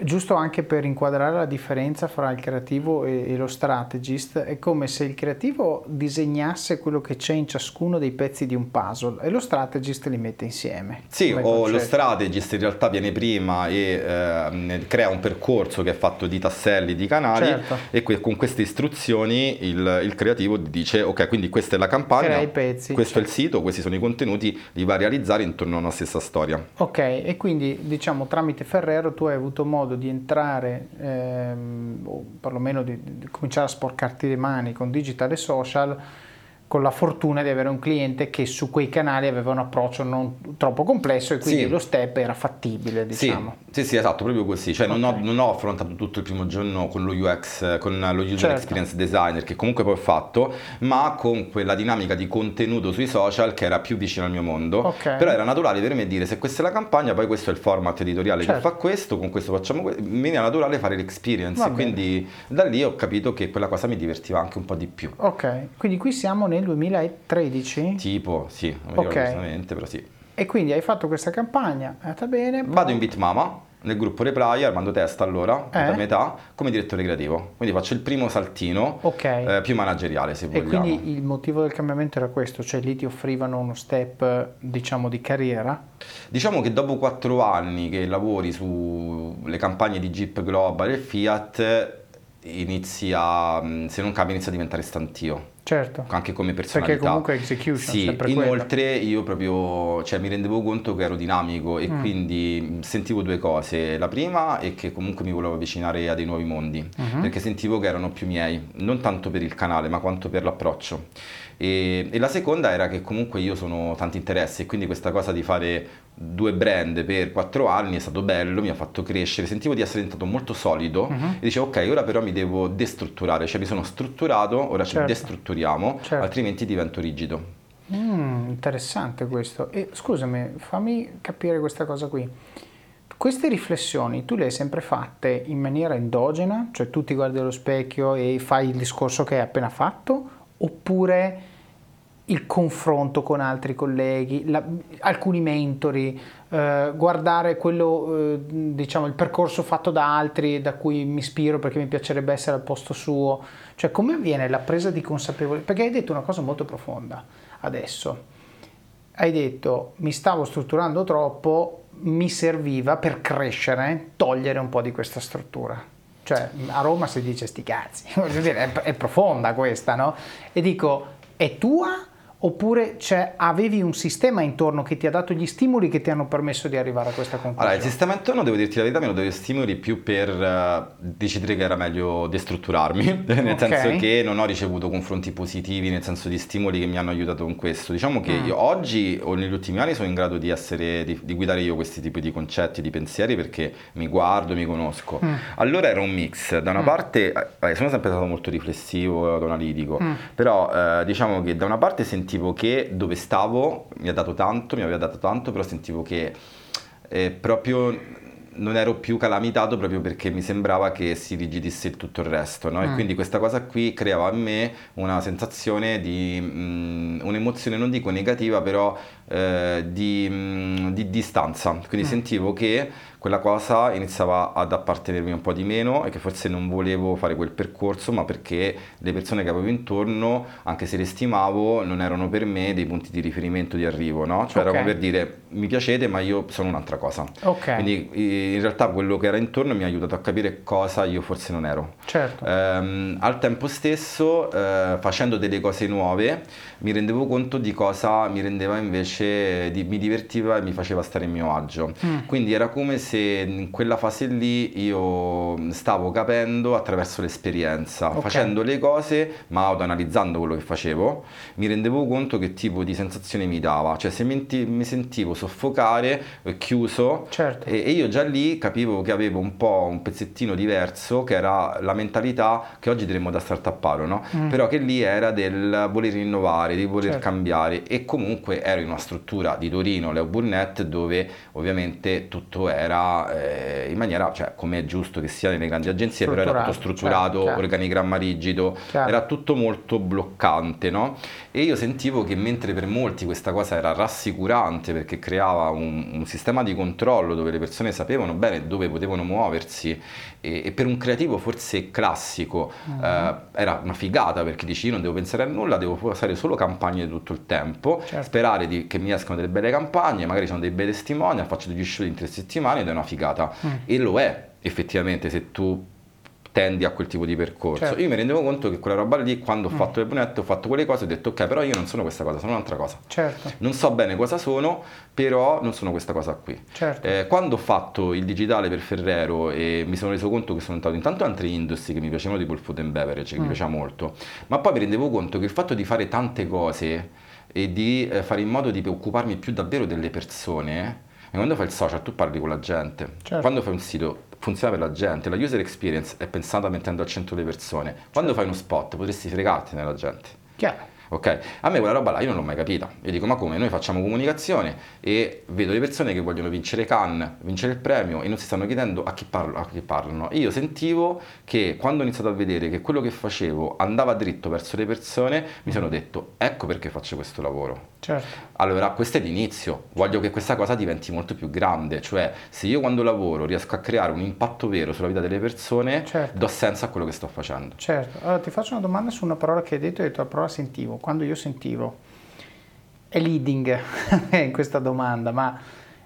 giusto anche per inquadrare la differenza fra il creativo e, lo strategist, è come se il creativo disegnasse quello che c'è in ciascuno dei pezzi di un puzzle e lo strategist li mette insieme.
Sì, o lo
concetto.
strategist in realtà viene prima e ehm, crea un percorso che è fatto di tasselli, di canali
Certo.
e que- con queste istruzioni il, il creativo dice ok, quindi questa è la campagna,
Crea i pezzi,
questo è il
certo.
sito, questi sono i contenuti, li va a realizzare intorno a una stessa storia.
Ok, e quindi diciamo tramite Ferrero tu hai avuto modo di entrare, ehm, o perlomeno di, di cominciare a sporcarti le mani con digital e social, con la fortuna di avere un cliente che su quei canali aveva un approccio non troppo complesso e quindi
Sì.
lo step era fattibile, diciamo.
Sì, sì, sì, esatto, proprio così. Cioè, non,
Ok.
ho, non ho affrontato tutto il primo giorno con lo UX, con lo User
Certo.
Experience Designer, che comunque poi ho fatto, ma con quella dinamica di contenuto sui social che era più vicina al mio mondo.
Ok.
Però era naturale per me dire se questa è la campagna, poi questo è il format editoriale
Certo.
che fa questo, con questo facciamo questo. Mi era naturale fare l'experience. Quindi da lì ho capito che quella cosa mi divertiva anche un po' di più.
Ok, quindi qui siamo nel 2013
Tipo, sì, non mi
Ok.
ricordo esattamente, però sì.
e quindi hai fatto questa campagna, è andata bene. poi-
Vado in Bitmama, nel gruppo Reply, Armando Testa allora,
Eh?
metà metà, come direttore creativo. Quindi faccio il primo saltino,
Ok.
eh, più manageriale se
E
vogliamo.
quindi il motivo del cambiamento era questo, cioè lì ti offrivano uno step, diciamo, di carriera.
Diciamo che dopo quattro anni che lavori sulle campagne di Jeep Global e Fiat, inizi a, mh, se non capi, inizia a diventare stantio.
Certo.
anche come personalità.
Perché comunque execution,
Sì,
sempre quella.
inoltre io proprio cioè, mi rendevo conto che ero dinamico e
Mm.
quindi sentivo due cose. La prima è che comunque mi volevo avvicinare a dei nuovi mondi,
Mhm.
perché sentivo che erano più miei, non tanto per il canale, ma quanto per l'approccio. E, e la seconda era che comunque io sono tanti interessi e quindi questa cosa di fare due brand per quattro anni è stato bello, mi ha fatto crescere, sentivo di essere diventato molto solido
Mhm.
e dicevo ok, ora però mi devo destrutturare, cioè mi sono strutturato, ora ci
Certo.
destrutturiamo,
Certo.
altrimenti divento rigido.
Mm, interessante questo. E scusami, fammi capire questa cosa qui. Queste riflessioni tu le hai sempre fatte in maniera endogena, cioè tu ti guardi allo specchio e fai il discorso che hai appena fatto, oppure il confronto con altri colleghi, la- alcuni mentori, eh, guardare quello, eh, diciamo, il percorso fatto da altri da cui mi ispiro perché mi piacerebbe essere al posto suo, cioè come avviene la presa di consapevolezza? Perché hai detto una cosa molto profonda adesso. Hai detto mi stavo strutturando troppo, mi serviva per crescere togliere un po' di questa struttura. Cioè a Roma si dice sti cazzi, è, è profonda questa, no? E dico, è tua oppure c'è- avevi un sistema intorno che ti ha dato gli stimoli che ti hanno permesso di arrivare a questa conclusione?
Allora, il sistema intorno, devo dirti la verità, mi lo davo stimoli più per eh, decidere che era meglio destrutturarmi, nel
Ok.
senso che non ho ricevuto confronti positivi, nel senso di stimoli che mi hanno aiutato con questo. Diciamo che
Mm.
io oggi o negli ultimi anni sono in grado di, essere, di, di guidare io questi tipi di concetti, di pensieri, perché mi guardo, mi conosco.
Mm.
Allora era un mix, da una
Mm.
parte, eh, sono sempre stato molto riflessivo ed analitico,
Mm.
però eh, diciamo che da una parte sentivo che dove stavo mi ha dato tanto, mi aveva dato tanto, però sentivo che eh, proprio non ero più calamitato proprio perché mi sembrava che si rigidisse tutto il resto, no?
Mm.
E quindi questa cosa qui creava in me una sensazione di, mm, un'emozione non dico negativa, però eh, di, mm, di distanza. Quindi
Mm.
sentivo che quella cosa iniziava ad appartenermi un po' di meno e che forse non volevo fare quel percorso, ma perché le persone che avevo intorno, anche se le stimavo, non erano per me dei punti di riferimento di arrivo, no? Cioè okay. era come per dire mi piacete, ma io sono un'altra cosa.
Okay.
Quindi in realtà quello che era intorno mi ha aiutato a capire cosa io forse non ero.
Certo.
Ehm, al tempo stesso, eh, facendo delle cose nuove, mi rendevo conto di cosa mi rendeva invece, di, mi divertiva e mi faceva stare in mio agio. Mm. Quindi era come se in quella fase lì io stavo capendo attraverso l'esperienza, okay. facendo le cose ma autoanalizzando quello che facevo, mi rendevo conto che tipo di sensazione mi dava, cioè se mi, mi sentivo soffocare, chiuso
certo.
e, e, io già lì capivo che avevo un po' un pezzettino diverso che era la mentalità che oggi diremmo da startuparo, no? Mm. però che lì era del voler innovare, di voler certo. cambiare e comunque ero in una struttura di Torino, Leo Burnett, dove ovviamente tutto era eh, in maniera, cioè come è giusto che sia nelle grandi agenzie, però era tutto strutturato, certo, organigramma rigido, chiaro. era tutto molto bloccante, no? E io sentivo che mentre per molti questa cosa era rassicurante perché creava un, un sistema di controllo dove le persone sapevano bene dove potevano muoversi e, e per un creativo forse classico uh-huh. eh, era una figata perché dici io non devo pensare a nulla, devo fare solo campagne tutto il tempo, certo. sperare di, che mi escano delle belle campagne, magari sono dei bei testimoni, faccio degli show in tre settimane ed è una figata. Mm. E lo è effettivamente se tu tendi a quel tipo di percorso. Certo. Io mi rendevo conto che quella roba lì, quando ho mm. fatto le brunette, ho fatto quelle cose, ho detto ok, però io non sono questa cosa, sono un'altra cosa.
Certo.
Non so bene cosa sono, però non sono questa cosa qui.
Certo.
Eh, quando ho fatto il digitale per Ferrero e mi sono reso conto che sono entrato intanto in altre industrie che mi piacevano, tipo il food and beverage, che mm. mi piaceva molto, ma poi mi rendevo conto che il fatto di fare tante cose e di eh, fare in modo di occuparmi più davvero delle persone, e quando fai il social tu parli con la gente, certo. quando fai un sito funziona per la gente, la user experience è pensata mettendo al centro le persone. Quando certo. fai uno spot potresti fregarti nella gente.
Chiaro
ok? A me quella roba là io non l'ho mai capita. Io dico, ma come? Noi facciamo comunicazione e vedo le persone che vogliono vincere Cannes, vincere il premio e non si stanno chiedendo a chi, parlo, a chi parlano. Io sentivo che quando ho iniziato a vedere che quello che facevo andava dritto verso le persone, mi sono detto, ecco perché faccio questo lavoro.
Certo.
Allora, questo è l'inizio. Voglio che questa cosa diventi molto più grande. Cioè, se io quando lavoro riesco a creare un impatto vero sulla vita delle persone, certo. do senso a quello che sto facendo.
Certo. Allora, ti faccio una domanda su una parola che hai detto, hai detto la parola sentivo quando io sentivo, è leading in questa domanda, ma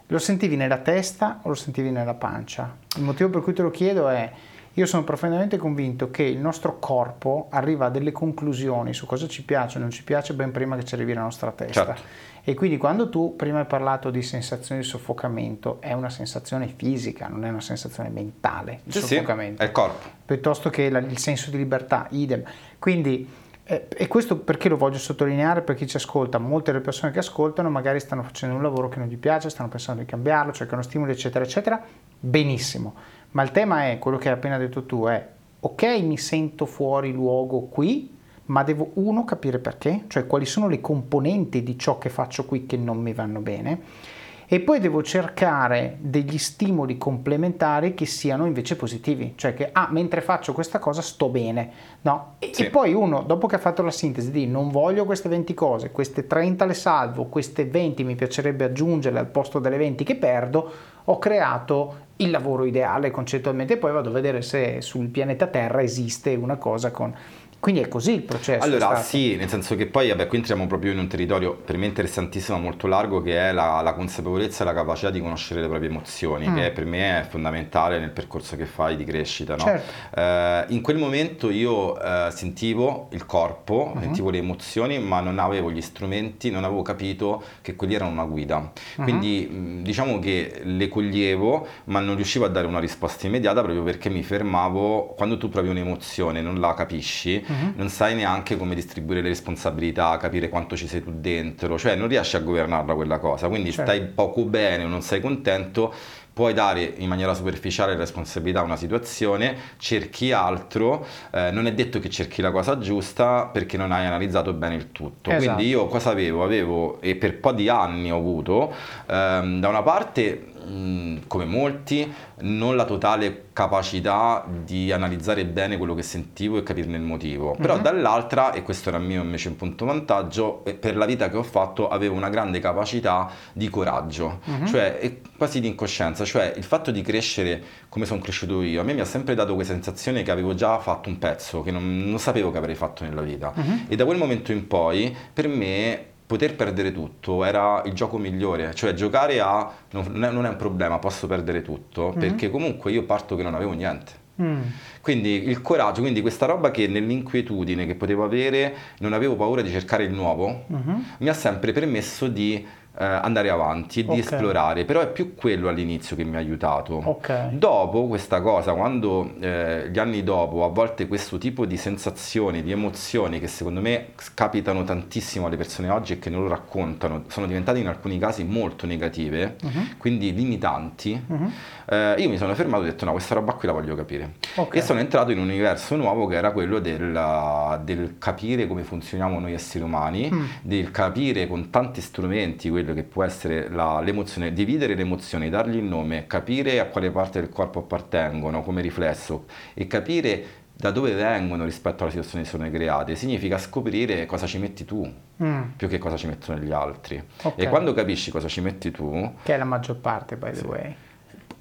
lo sentivi nella testa o lo sentivi nella pancia? Il motivo per cui te lo chiedo è, io sono profondamente convinto che il nostro corpo arriva a delle conclusioni su cosa ci piace o non ci piace ben prima che ci arrivi la nostra testa.
Certo.
E quindi quando tu prima hai parlato di sensazione di soffocamento, è una sensazione fisica, non è una sensazione mentale. Il
sì,
soffocamento.
Sì, è il corpo.
Piuttosto che la, il senso di libertà, idem. Quindi eh, e questo perché lo voglio sottolineare per chi ci ascolta? Molte delle persone che ascoltano magari stanno facendo un lavoro che non gli piace, stanno pensando di cambiarlo, cercano stimoli, eccetera, eccetera. Benissimo. Ma il tema è quello che hai appena detto tu: è ok, mi sento fuori luogo qui, ma devo uno capire perché, cioè quali sono le componenti di ciò che faccio qui che non mi vanno bene e poi devo cercare degli stimoli complementari che siano invece positivi, cioè che ah, mentre faccio questa cosa sto bene, no? E, sì. e, poi uno, dopo che ha fatto la sintesi di non voglio queste 20 cose, queste 30 le salvo, queste 20 mi piacerebbe aggiungerle al posto delle 20 che perdo, ho creato il lavoro ideale concettualmente e poi vado a vedere se sul pianeta Terra esiste una cosa con quindi è così il processo.
Allora sì, nel senso che poi vabbè, qui entriamo proprio in un territorio per me interessantissimo, molto largo, che è la, la consapevolezza e la capacità di conoscere le proprie emozioni, mm. che per me è fondamentale nel percorso che fai di crescita. No?
Certo.
Eh, in quel momento io eh, sentivo il corpo, mm-hmm. sentivo le emozioni, ma non avevo gli strumenti, non avevo capito che quelli erano una guida. Mm-hmm. Quindi diciamo che le coglievo, ma non riuscivo a dare una risposta immediata proprio perché mi fermavo, quando tu provi un'emozione non la capisci, uh-huh. non sai neanche come distribuire le responsabilità, capire quanto ci sei tu dentro, cioè non riesci a governarla quella cosa, quindi certo. stai poco bene o non sei contento, puoi dare in maniera superficiale responsabilità a una situazione, cerchi altro, eh, non è detto che cerchi la cosa giusta perché non hai analizzato bene il tutto. Esatto. Quindi io cosa avevo? Avevo, e per un po' di anni ho avuto, ehm, da una parte, mh, come molti, non la totale capacità di analizzare bene quello che sentivo e capirne il motivo. Però mm-hmm. dall'altra, e questo era mio invece un punto vantaggio, per la vita che ho fatto avevo una grande capacità di coraggio, mm-hmm. cioè quasi di incoscienza, cioè il fatto di crescere come sono cresciuto io, a me mi ha sempre dato questa sensazione che avevo già fatto un pezzo, che non, non sapevo che avrei fatto nella vita. Mm-hmm. E da quel momento in poi, per me poter perdere tutto era il gioco migliore, cioè giocare a non è, non è un problema, posso perdere tutto, mm-hmm. perché comunque io parto che non avevo niente. Mm. Quindi il coraggio, quindi questa roba che nell'inquietudine che potevo avere, non avevo paura di cercare il nuovo, mm-hmm. mi ha sempre permesso di eh, andare avanti e di okay. esplorare, però è più quello all'inizio che mi ha aiutato.
Okay.
Dopo questa cosa, quando eh, gli anni dopo, a volte questo tipo di sensazioni, di emozioni che secondo me capitano tantissimo alle persone oggi e che non lo raccontano, sono diventate in alcuni casi molto negative, uh-huh. quindi limitanti, uh-huh. eh, io mi sono fermato e ho detto no, questa roba qui la voglio capire. Okay. E sono entrato in un universo nuovo che era quello del, del capire come funzioniamo noi esseri umani, mm. del capire con tanti strumenti, quello che può essere la, l'emozione, dividere le emozioni, dargli il nome, capire a quale parte del corpo appartengono come riflesso e capire da dove vengono rispetto alla situazione che sono create, significa scoprire cosa ci metti tu, mm. più che cosa ci mettono gli altri. Okay. E quando capisci cosa ci metti tu...
Che è la maggior parte, by the sì. way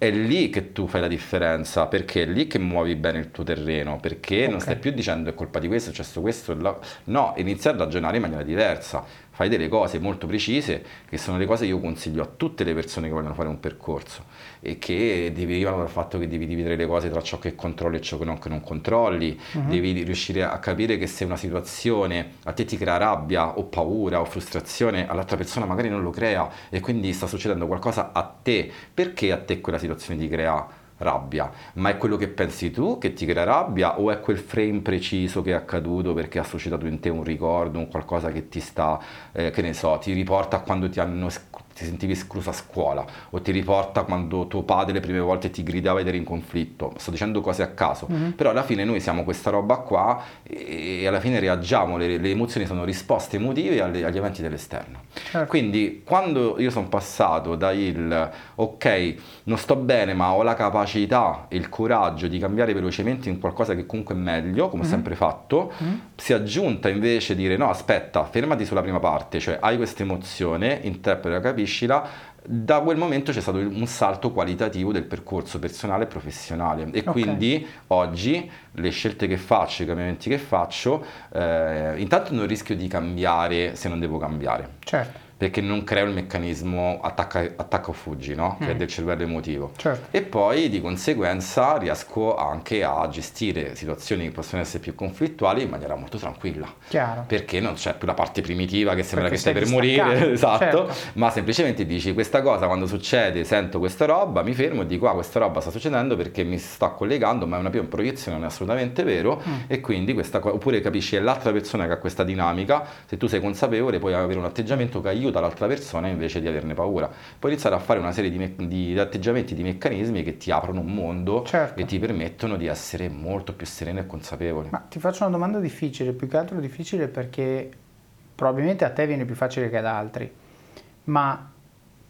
è lì che tu fai la differenza, perché è lì che muovi bene il tuo terreno, perché okay. non stai più dicendo è colpa di questo, è successo questo, no, iniziare a ragionare in maniera diversa fai delle cose molto precise che sono le cose che io consiglio a tutte le persone che vogliono fare un percorso e che derivano dal fatto che devi dividere le cose tra ciò che controlli e ciò che non, che non controlli, uh-huh. devi riuscire a capire che se una situazione a te ti crea rabbia o paura o frustrazione, all'altra persona magari non lo crea e quindi sta succedendo qualcosa a te, perché a te quella situazione ti crea rabbia, ma è quello che pensi tu che ti crea rabbia o è quel frame preciso che è accaduto perché ha suscitato in te un ricordo, un qualcosa che ti sta, eh, che ne so, ti riporta a quando ti hanno ti sentivi escluso a scuola o ti riporta quando tuo padre le prime volte ti gridava ed eri in conflitto. Sto dicendo cose a caso, mm-hmm. però alla fine noi siamo questa roba qua e, alla fine reagiamo, le, le emozioni sono risposte emotive alle, agli eventi dell'esterno. Certo. Quindi quando io sono passato da il ok, non sto bene ma ho la capacità e il coraggio di cambiare velocemente in qualcosa che comunque è meglio, come mm-hmm. ho sempre fatto, mm-hmm. si è aggiunta invece dire no aspetta, fermati sulla prima parte, cioè hai questa emozione, interpreta, capisci, crescita, da quel momento c'è stato un salto qualitativo del percorso personale e professionale e okay. quindi oggi le scelte che faccio, i cambiamenti che faccio, eh, intanto non rischio di cambiare se non devo cambiare.
Certo
perché non creo il meccanismo attacca, attacca o fuggi, no? che mm. è del cervello emotivo.
Certo.
E poi di conseguenza riesco anche a gestire situazioni che possono essere più conflittuali in maniera molto tranquilla.
Chiaro.
Perché non c'è più la parte primitiva che sembra perché che stai per morire, esatto, certo. ma semplicemente dici questa cosa quando succede, sento questa roba, mi fermo e dico ah questa roba sta succedendo perché mi sta collegando, ma è una più proiezione, non è assolutamente vero mm. e quindi questa cosa, oppure capisci che l'altra persona che ha questa dinamica, se tu sei consapevole puoi avere un atteggiamento che aiuta aiuta l'altra persona invece di averne paura. Puoi iniziare a fare una serie di, me- di atteggiamenti, di meccanismi che ti aprono un mondo
certo.
e ti permettono di essere molto più sereno e consapevole.
Ma ti faccio una domanda difficile, più che altro difficile perché probabilmente a te viene più facile che ad altri, ma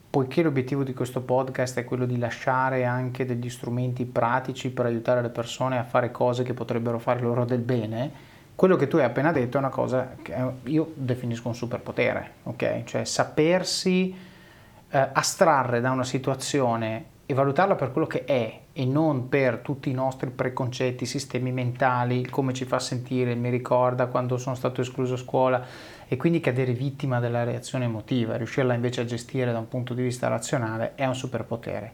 poiché l'obiettivo di questo podcast è quello di lasciare anche degli strumenti pratici per aiutare le persone a fare cose che potrebbero fare loro del bene, quello che tu hai appena detto è una cosa che io definisco un superpotere, ok? Cioè sapersi eh, astrarre da una situazione e valutarla per quello che è e non per tutti i nostri preconcetti, sistemi mentali, come ci fa sentire, mi ricorda quando sono stato escluso a scuola e quindi cadere vittima della reazione emotiva, riuscirla invece a gestire da un punto di vista razionale è un superpotere.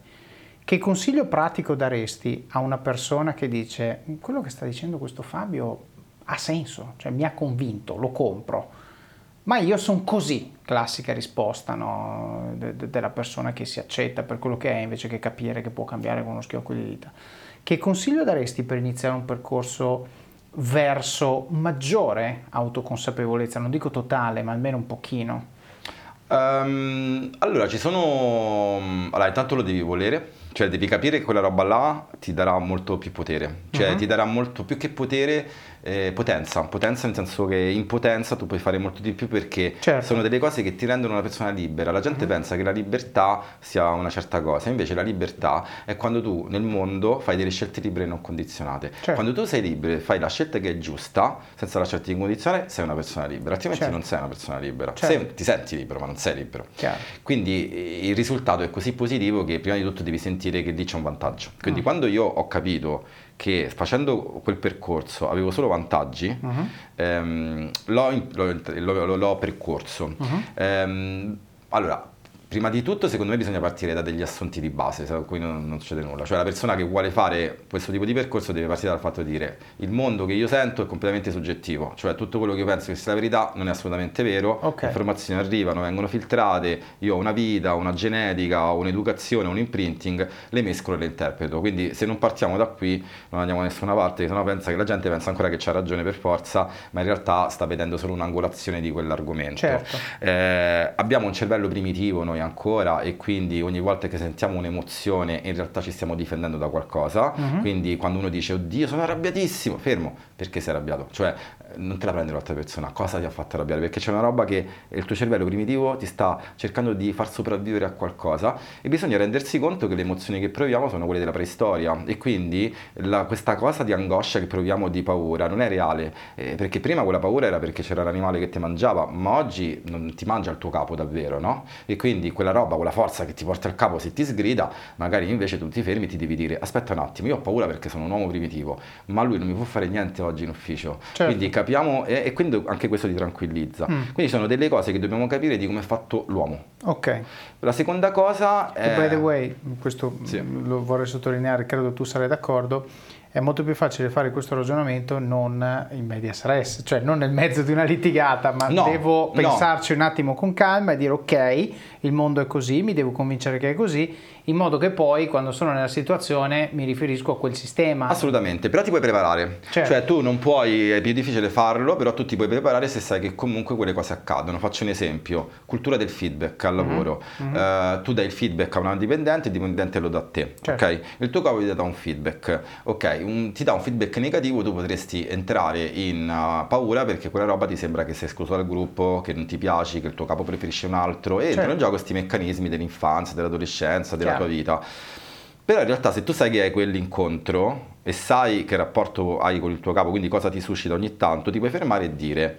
Che consiglio pratico daresti a una persona che dice quello che sta dicendo questo Fabio ha senso, cioè mi ha convinto, lo compro. Ma io sono così, classica risposta no? de- de- della persona che si accetta per quello che è invece che capire che può cambiare con uno schiocco di dita. Che consiglio daresti per iniziare un percorso verso maggiore autoconsapevolezza? Non dico totale, ma almeno un pochino.
Um, allora, ci sono... Allora, intanto lo devi volere, Cioè devi capire che quella roba là ti darà molto più potere, cioè
Mhm.
ti darà molto più che potere, eh, potenza, potenza nel senso che in potenza tu puoi fare molto di più perché
Certo.
sono delle cose che ti rendono una persona libera. La gente pensa che la libertà sia una certa cosa, invece la libertà è quando tu nel mondo fai delle scelte libere e non condizionate.
Certo.
Quando tu sei libero e fai la scelta che è giusta, senza lasciarti condizionare, sei una persona libera, altrimenti
Certo.
non sei una persona libera.
Certo.
Sei- ti senti libero, ma non sei libero.
Chiaro.
Quindi eh, il risultato è così positivo che prima di tutto devi sentire che lì c'è un vantaggio. Quindi
Mm.
quando io ho capito che facendo quel percorso avevo solo vantaggi,
Mhm.
ehm, l'ho, l'ho- l'ho- l'ho percorso.
Mhm.
Ehm, allora, prima di tutto secondo me bisogna partire da degli assunti di base, se- qui non, non succede nulla. Cioè la persona che vuole fare questo tipo di percorso deve partire dal fatto di dire il mondo che io sento è completamente soggettivo, cioè tutto quello che io penso che sia la verità non è assolutamente vero,
Ok.
le informazioni arrivano, vengono filtrate, io ho una vita, una genetica, un'educazione, un imprinting, le mescolo e le interpreto. Quindi se non partiamo da qui non andiamo da nessuna parte, sennò pensa che la gente pensa ancora che c'ha ragione per forza, ma in realtà sta vedendo solo un'angolazione di quell'argomento.
Certo.
Eh, abbiamo un cervello primitivo noi ancora e quindi ogni volta che sentiamo un'emozione in realtà ci stiamo difendendo da qualcosa.
Mhm.
Quindi quando uno dice oddio sono arrabbiatissimo, fermo, perché sei arrabbiato? Cioè non te la prendi l'altra persona, cosa ti ha fatto arrabbiare? Perché c'è una roba che il tuo cervello primitivo ti sta cercando di far sopravvivere a qualcosa e bisogna rendersi conto che le emozioni che proviamo sono quelle della preistoria e quindi la- questa cosa di angoscia che proviamo di paura non è reale, eh, perché prima quella paura era perché c'era l'animale che ti mangiava, ma oggi non ti mangia il tuo capo davvero, no? E quindi quella roba, quella forza che ti porta al capo se ti sgrida, magari invece tu ti fermi e ti devi dire aspetta un attimo, io ho paura perché sono un uomo primitivo, ma lui non mi può fare niente oggi in ufficio.
Certo.
Quindi capiamo e, e quindi anche questo ti tranquillizza.
Mm.
Quindi sono delle cose che dobbiamo capire di come è fatto l'uomo.
Ok.
La seconda cosa è...
by the way, questo
Sì.
lo vorrei sottolineare, credo tu sarai d'accordo, è molto più facile fare questo ragionamento non in media stress, cioè non nel mezzo di una litigata, ma
No,
devo
no.
pensarci un attimo con calma e dire ok, il mondo è così, mi devo convincere che è così, in modo che poi quando sono nella situazione mi riferisco a quel sistema.
Assolutamente, però ti puoi preparare.
Certo.
Cioè tu non puoi, è più difficile farlo, però tu ti puoi preparare se sai che comunque quelle cose accadono. Faccio un esempio, cultura del feedback al lavoro. Eh, tu dai il feedback a una dipendente, il dipendente lo dà a te.
Certo.
ok? Il tuo capo ti dà un feedback. Ok, un- ti dà un feedback negativo, tu potresti entrare in uh, paura perché quella roba ti sembra che sei escluso dal gruppo, che non ti piaci, che il tuo capo preferisce un altro. E
Certo.
in gioco questi meccanismi dell'infanzia, dell'adolescenza, della
Chiaro.
tua vita. Però in realtà se tu sai che hai quell'incontro e sai che rapporto hai con il tuo capo, quindi cosa ti suscita ogni tanto, ti puoi fermare e dire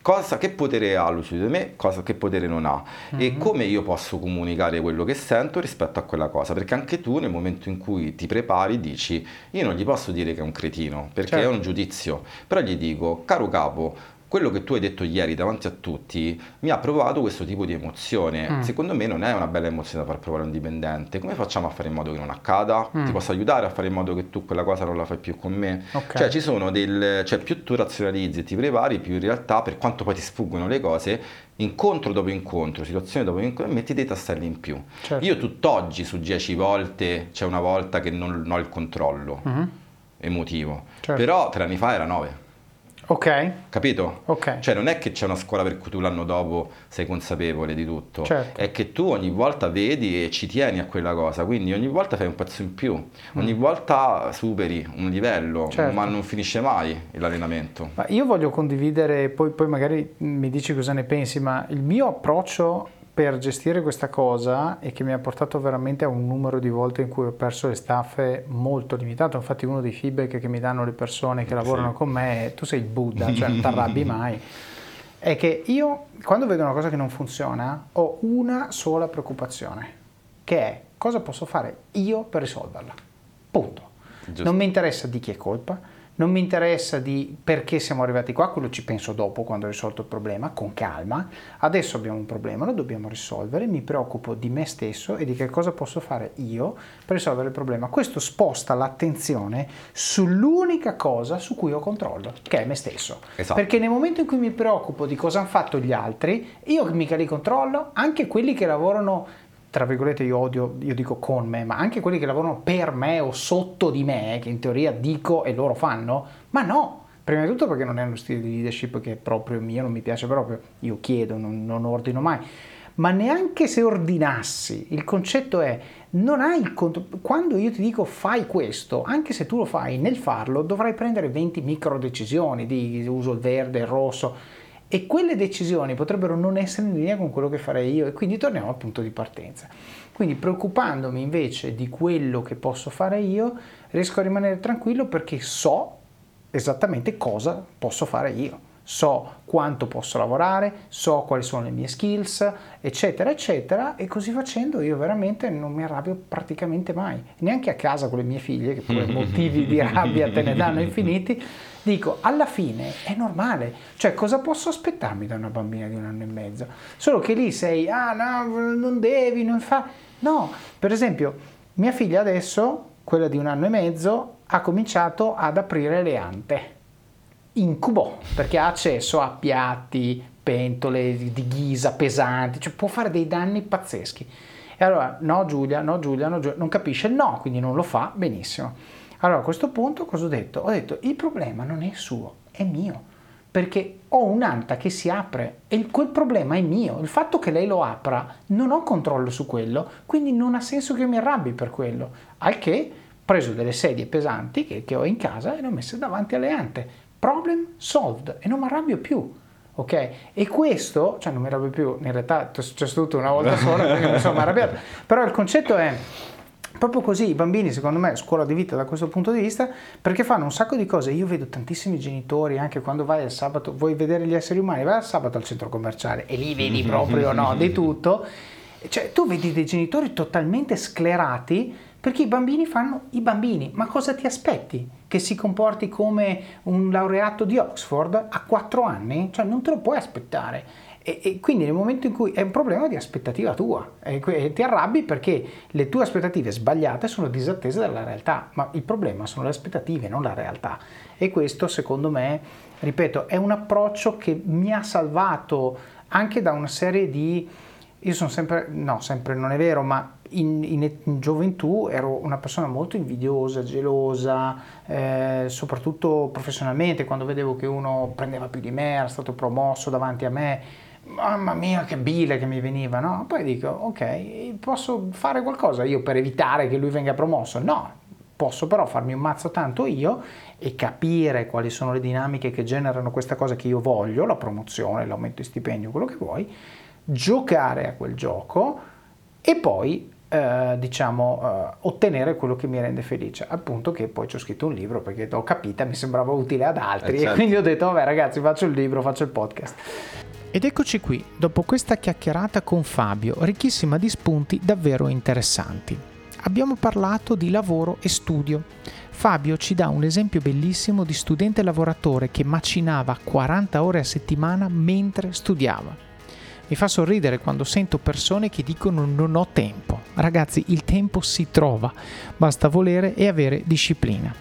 cosa, che potere ha lui su di me, cosa, che potere non ha e come io posso comunicare quello che sento rispetto a quella cosa, perché anche tu nel momento in cui ti prepari dici io non gli posso dire che è un cretino, perché
Certo.
è un giudizio, però gli dico caro capo, quello che tu hai detto ieri davanti a tutti mi ha provato questo tipo di emozione.
Mm.
Secondo me non è una bella emozione da far provare a un dipendente. Come facciamo a fare in modo che non accada?
Mm.
Ti posso aiutare a fare in modo che tu quella cosa non la fai più con me?
Ok.
Cioè ci sono del... cioè più tu razionalizzi e ti prepari, più in realtà per quanto poi ti sfuggono le cose, incontro dopo incontro, situazione dopo incontro, metti dei tasselli in più.
Certo.
Io tutt'oggi su 10 volte c'è una volta che non ho il controllo
Mhm.
emotivo,
Certo.
però tre anni fa era 9.
Ok,
Capito?
ok.
Cioè non è che c'è una scuola per cui tu l'anno dopo sei consapevole di tutto,
Certo.
è che tu ogni volta vedi e ci tieni a quella cosa, quindi ogni volta fai un pezzo in più, ogni volta superi un livello,
Mm. Certo.
ma non finisce mai l'allenamento.
Ma io voglio condividere, poi, poi magari mi dici cosa ne pensi, ma il mio approccio per gestire questa cosa e che mi ha portato veramente a un numero di volte in cui ho perso le staffe molto limitato. Infatti, uno dei feedback che mi danno le persone che lavorano
Sì.
con me è tu sei il Buddha, cioè non ti arrabbi mai. È che io, quando vedo una cosa che non funziona, ho una sola preoccupazione, che è cosa posso fare io per risolverla. Punto.
Giusto.
Non mi interessa di chi è colpa, non mi interessa di perché siamo arrivati qua, quello ci penso dopo quando ho risolto il problema, con calma. Adesso abbiamo un problema, lo dobbiamo risolvere, mi preoccupo di me stesso e di che cosa posso fare io per risolvere il problema. Questo sposta l'attenzione sull'unica cosa su cui ho controllo, che è me stesso.
Esatto.
Perché nel momento in cui mi preoccupo di cosa hanno fatto gli altri, io mica li controllo, anche quelli che lavorano tra virgolette io odio, io dico con me, ma anche quelli che lavorano per me o sotto di me, che in teoria dico e loro fanno, ma no, prima di tutto perché non è uno stile di leadership che è proprio mio, non mi piace proprio, io chiedo, non, non ordino mai, ma neanche se ordinassi, il concetto è non hai il controllo. Quando io ti dico fai questo, anche se tu lo fai, nel farlo dovrai prendere 20 micro decisioni di uso il verde, il rosso e quelle decisioni potrebbero non essere in linea con quello che farei io. E quindi torniamo al punto di partenza. Quindi preoccupandomi invece di quello che posso fare io, riesco a rimanere tranquillo perché so esattamente cosa posso fare io. So quanto posso lavorare, so quali sono le mie skills, eccetera, eccetera, e così facendo io veramente non mi arrabbio praticamente mai, neanche a casa con le mie figlie, che pure motivi di rabbia te ne danno infiniti, dico, alla fine è normale, cioè cosa posso aspettarmi da una bambina di un anno e mezzo? Solo che lì sei, ah no, non devi, non fa... No, per esempio, mia figlia adesso, quella di un anno e mezzo, ha cominciato ad aprire le ante incubo perché ha accesso a piatti, pentole di ghisa pesanti, cioè può fare dei danni pazzeschi. E allora, no Giulia, no Giulia, no Giulia, non capisce il no, quindi non lo fa, benissimo. Allora a questo punto cosa ho detto? Ho detto il problema non è suo, è mio, perché ho un'anta che si apre e quel problema è mio. Il fatto che lei lo apra non ho controllo su quello, quindi non ha senso che io mi arrabbi per quello. Al che ho preso delle sedie pesanti che, che ho in casa e le ho messe davanti alle ante problem solved e non mi arrabbio più. Ok? E questo, cioè non mi arrabbio più, in realtà è successo tutto una volta sola perché mi sono arrabbiato, però il concetto è proprio così, i bambini secondo me scuola di vita da questo punto di vista perché fanno un sacco di cose, io vedo tantissimi genitori anche quando vai al sabato, vuoi vedere gli esseri umani, vai al sabato al centro commerciale e lì vedi proprio no, di tutto, cioè tu vedi dei genitori totalmente sclerati perché i bambini fanno i bambini, ma cosa ti aspetti? Che si comporti come un laureato di Oxford a 4 anni? Cioè non te lo puoi aspettare. E, e, quindi nel momento in cui è un problema di aspettativa tua e, ti arrabbi perché le tue aspettative sbagliate sono disattese dalla realtà, ma il problema sono le aspettative, non la realtà. E questo secondo me, ripeto, è un approccio che mi ha salvato anche da una serie di... Io sono sempre, no, sempre non è vero, ma in, in, in, gioventù ero una persona molto invidiosa, gelosa, eh, soprattutto professionalmente, quando vedevo che uno prendeva più di me, era stato promosso davanti a me, mamma mia che bile che mi veniva, no? Poi dico, ok, posso fare qualcosa io per evitare che lui venga promosso? No, posso però farmi un mazzo tanto io e capire quali sono le dinamiche che generano questa cosa che io voglio, la promozione, l'aumento di stipendio, quello che vuoi, giocare a quel gioco e poi eh, diciamo, eh, ottenere quello che mi rende felice. Al punto che poi ci ho scritto un libro perché l'ho capita, mi sembrava utile ad altri eh certo. e quindi ho detto, vabbè ragazzi, faccio il libro, faccio il podcast. Ed eccoci qui, dopo questa chiacchierata con Fabio, ricchissima di spunti davvero interessanti. Abbiamo parlato di lavoro e studio. Fabio ci dà un esempio bellissimo di studente lavoratore che macinava 40 ore a settimana mentre studiava. Mi fa sorridere quando sento persone che dicono non ho tempo. Ragazzi, il tempo si trova, basta volere e avere disciplina.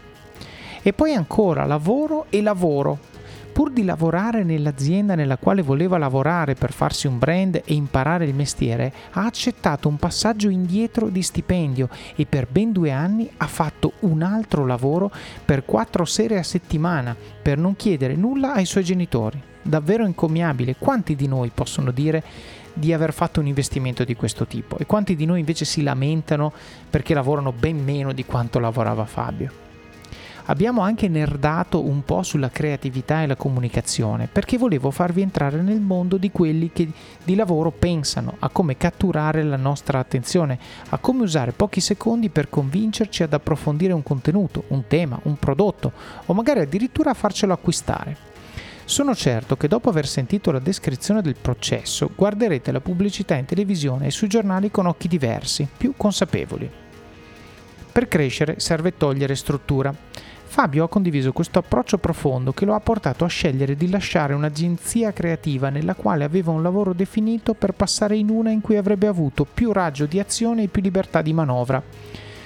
E poi ancora lavoro e lavoro. Pur di lavorare nell'azienda nella quale voleva lavorare per farsi un brand e imparare il mestiere, ha accettato un passaggio indietro di stipendio e per ben due anni ha fatto un altro lavoro per quattro sere a settimana per non chiedere nulla ai suoi genitori davvero incommiabile. Quanti di noi possono dire di aver fatto un investimento di questo tipo e quanti di noi invece si lamentano perché lavorano ben meno di quanto lavorava Fabio? Abbiamo anche nerdato un po' sulla creatività e la comunicazione perché volevo farvi entrare nel mondo di quelli che di lavoro pensano a come catturare la nostra attenzione, a come usare pochi secondi per convincerci ad approfondire un contenuto, un tema, un prodotto o magari addirittura a farcelo acquistare. Sono certo che dopo aver sentito la descrizione del processo guarderete la pubblicità in televisione e sui giornali con occhi diversi, più consapevoli. Per crescere serve togliere struttura. Fabio ha condiviso questo approccio profondo che lo ha portato a scegliere di lasciare un'agenzia creativa nella quale aveva un lavoro definito per passare in una in cui avrebbe avuto più raggio di azione e più libertà di manovra.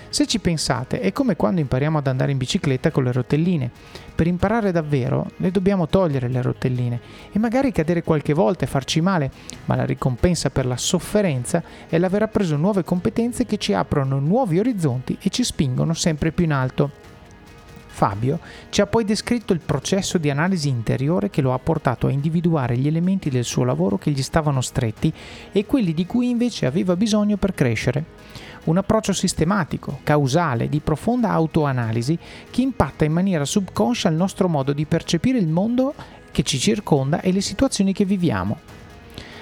Se ci pensate, è come quando impariamo ad andare in bicicletta con le rotelline. Per imparare davvero, ne dobbiamo togliere le rotelline e magari cadere qualche volta e farci male, ma la ricompensa per la sofferenza è l'aver appreso nuove competenze che ci aprono nuovi orizzonti e ci spingono sempre più in alto. Fabio ci ha poi descritto il processo di analisi interiore che lo ha portato a individuare gli elementi del suo lavoro che gli stavano stretti e quelli di cui invece aveva bisogno per crescere. Un approccio sistematico, causale, di profonda autoanalisi che impatta in maniera subconscia il nostro modo di percepire il mondo che ci circonda e le situazioni che viviamo.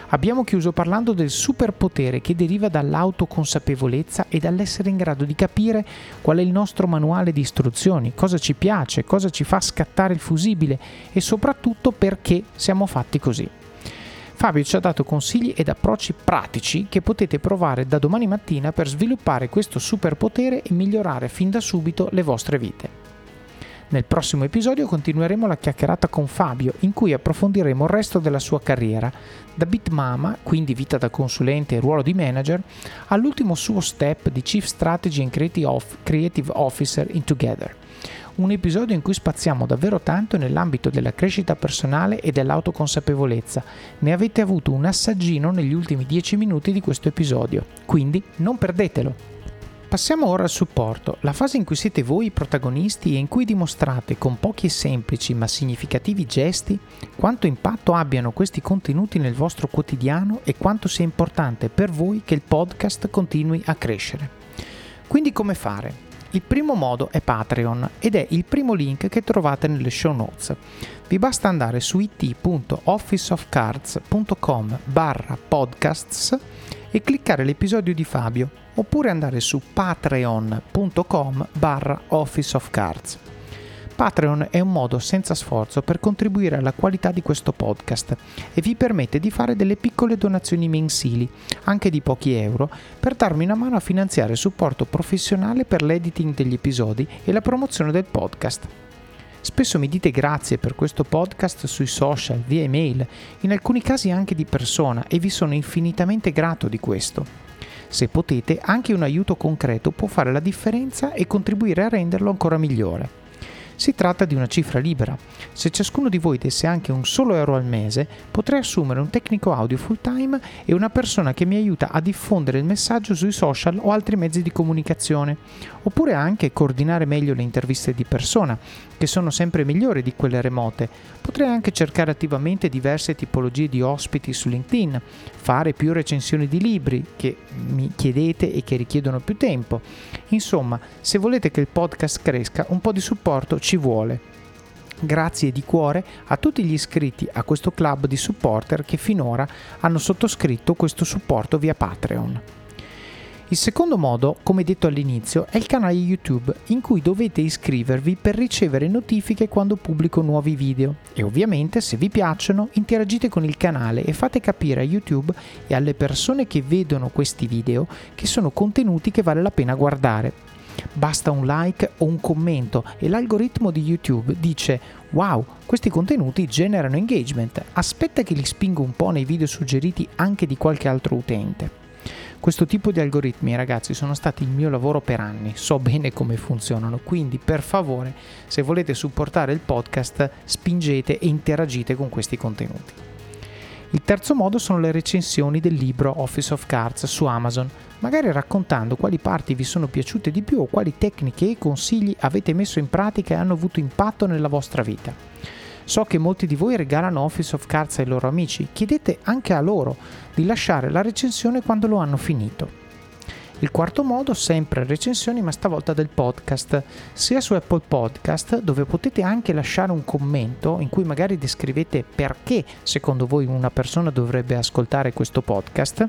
Abbiamo chiuso parlando del superpotere che deriva dall'autoconsapevolezza e dall'essere in grado di capire qual è il nostro manuale di istruzioni, cosa ci piace, cosa ci fa scattare il fusibile e soprattutto perché siamo fatti così. Fabio ci ha dato consigli ed approcci pratici che potete provare da domani mattina per sviluppare questo superpotere e migliorare fin da subito le vostre vite. Nel prossimo episodio continueremo la chiacchierata con Fabio, in cui approfondiremo il resto della sua carriera, da Bitmama, quindi vita da consulente e ruolo di manager, all'ultimo suo step di Chief Strategy and Creative Officer in Together. Un episodio in cui spaziamo davvero tanto nell'ambito della crescita personale e dell'autoconsapevolezza. Ne avete avuto un assaggino negli ultimi 10 minuti di questo episodio, quindi non perdetelo! Passiamo ora al supporto, la fase in cui siete voi i protagonisti e in cui dimostrate con pochi e semplici ma significativi gesti quanto impatto abbiano questi contenuti nel vostro quotidiano e quanto sia importante per voi che il podcast continui a crescere. Quindi come fare? Il primo modo è Patreon ed è il primo link che trovate nelle show notes. Vi basta andare su it.officeofcards.com barra podcasts e cliccare l'episodio di Fabio oppure andare su patreon.com barra Office of Cards. Patreon è un modo senza sforzo per contribuire alla qualità di questo podcast e vi permette di fare delle piccole donazioni mensili, anche di pochi euro, per darmi una mano a finanziare supporto professionale per l'editing degli episodi e la promozione del podcast. Spesso mi dite grazie per questo podcast sui social, via email, in alcuni casi anche di persona e vi sono infinitamente grato di questo. Se potete, anche un aiuto concreto può fare la differenza e contribuire a renderlo ancora migliore. Si tratta di una cifra libera. Se ciascuno di voi desse anche un solo euro al mese, potrei assumere un tecnico audio full time e una persona che mi aiuta a diffondere il messaggio sui social o altri mezzi di comunicazione, oppure anche coordinare meglio le interviste di persona, che sono sempre migliori di quelle remote. Potrei anche cercare attivamente diverse tipologie di ospiti su LinkedIn, fare più recensioni di libri che mi chiedete e che richiedono più tempo. Insomma, se volete che il podcast cresca, un po' di supporto ci vuole. Grazie di cuore a tutti gli iscritti a questo club di supporter che finora hanno sottoscritto questo supporto via Patreon. Il secondo modo, come detto all'inizio, è il canale YouTube in cui dovete iscrivervi per ricevere notifiche quando pubblico nuovi video e ovviamente se vi piacciono interagite con il canale e fate capire a YouTube e alle persone che vedono questi video che sono contenuti che vale la pena guardare. Basta un like o un commento e l'algoritmo di YouTube dice wow, questi contenuti generano engagement, aspetta che li spingo un po' nei video suggeriti anche di qualche altro utente. Questo tipo di algoritmi, ragazzi, sono stati il mio lavoro per anni, so bene come funzionano, quindi per favore, se volete supportare il podcast, spingete e interagite con questi contenuti. Il terzo modo sono le recensioni del libro Office of Cards su Amazon, magari raccontando quali parti vi sono piaciute di più o quali tecniche e consigli avete messo in pratica e hanno avuto impatto nella vostra vita. So che molti di voi regalano Office of Cards ai loro amici, chiedete anche a loro di lasciare la recensione quando lo hanno finito. Il quarto modo, sempre recensioni, ma stavolta del podcast, sia su Apple Podcast, dove potete anche lasciare un commento in cui magari descrivete perché secondo voi una persona dovrebbe ascoltare questo podcast,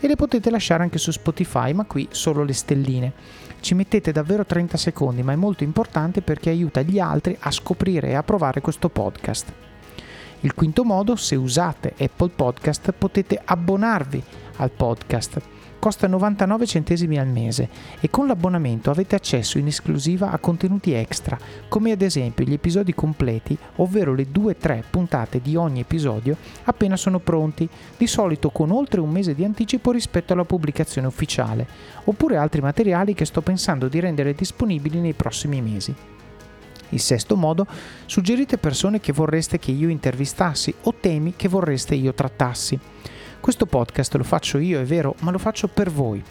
e le potete lasciare anche su Spotify, ma qui solo le stelline. Ci mettete davvero 30 secondi, ma è molto importante perché aiuta gli altri a scoprire e a provare questo podcast. Il quinto modo, se usate Apple Podcast, potete abbonarvi al podcast costa 99 centesimi al mese e con l'abbonamento avete accesso in esclusiva a contenuti extra, come ad esempio gli episodi completi, ovvero le 2-3 puntate di ogni episodio appena sono pronti, di solito con oltre un mese di anticipo rispetto alla pubblicazione ufficiale, oppure altri materiali che sto pensando di rendere disponibili nei prossimi mesi. Il sesto modo, suggerite persone che vorreste che io intervistassi o temi che vorreste io trattassi. Questo podcast lo faccio io, è vero, ma lo faccio per voi.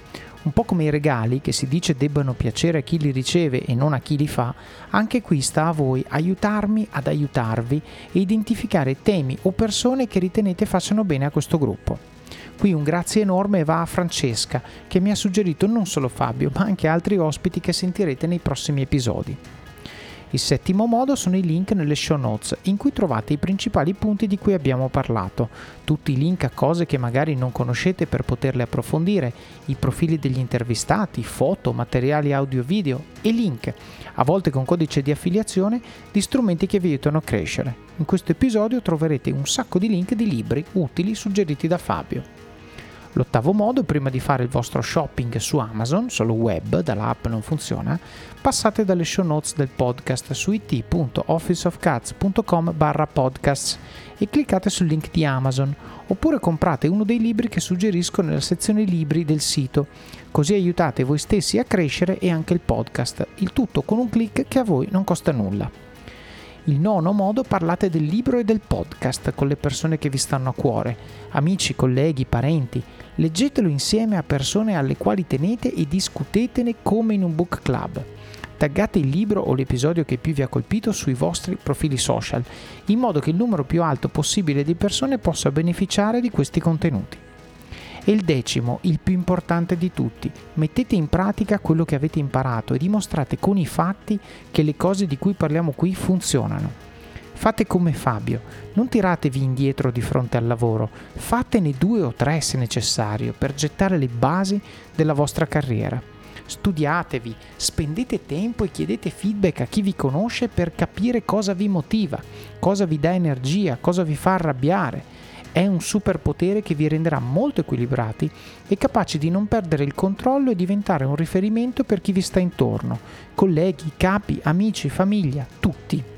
Un po' come i regali che si dice debbano piacere a chi li riceve e non a chi li fa, anche qui sta a voi aiutarmi ad aiutarvi e identificare temi o persone che ritenete facciano bene a questo gruppo. Qui un grazie enorme va a Francesca, che mi ha suggerito non solo Fabio, ma anche altri ospiti che sentirete nei prossimi episodi. Il settimo modo sono i link nelle show notes, in cui trovate i principali punti di cui abbiamo parlato, tutti i link a cose che magari non conoscete per poterle approfondire, i profili degli intervistati, foto, materiali audio-video e link, a volte con codice di affiliazione, di strumenti che vi aiutano a crescere. In questo episodio troverete un sacco di link di libri utili suggeriti da Fabio. L'ottavo modo, prima di fare il vostro shopping su Amazon, solo web, dall'app non funziona, passate dalle show notes del podcast su it.officeofcats.com barra podcasts e cliccate sul link di Amazon, oppure comprate uno dei libri che suggerisco nella sezione libri del sito, così aiutate voi stessi a crescere e anche il podcast, il tutto con un clic che a voi non costa nulla. Il nono modo parlate del libro e del podcast con le persone che vi stanno a cuore, amici, colleghi, parenti. Leggetelo insieme a persone alle quali tenete e discutetene come in un book club. Taggate il libro o l'episodio che più vi ha colpito sui vostri profili social, in modo che il numero più alto possibile di persone possa beneficiare di questi contenuti. E il decimo, il più importante di tutti, mettete in pratica quello che avete imparato e dimostrate con i fatti che le cose di cui parliamo qui funzionano. Fate come Fabio, non tiratevi indietro di fronte al lavoro, fatene due o tre se necessario per gettare le basi della vostra carriera. Studiatevi, spendete tempo e chiedete feedback a chi vi conosce per capire cosa vi motiva, cosa vi dà energia, cosa vi fa arrabbiare è un superpotere che vi renderà molto equilibrati e capaci di non perdere il controllo e diventare un riferimento per chi vi sta intorno, colleghi, capi, amici, famiglia, tutti.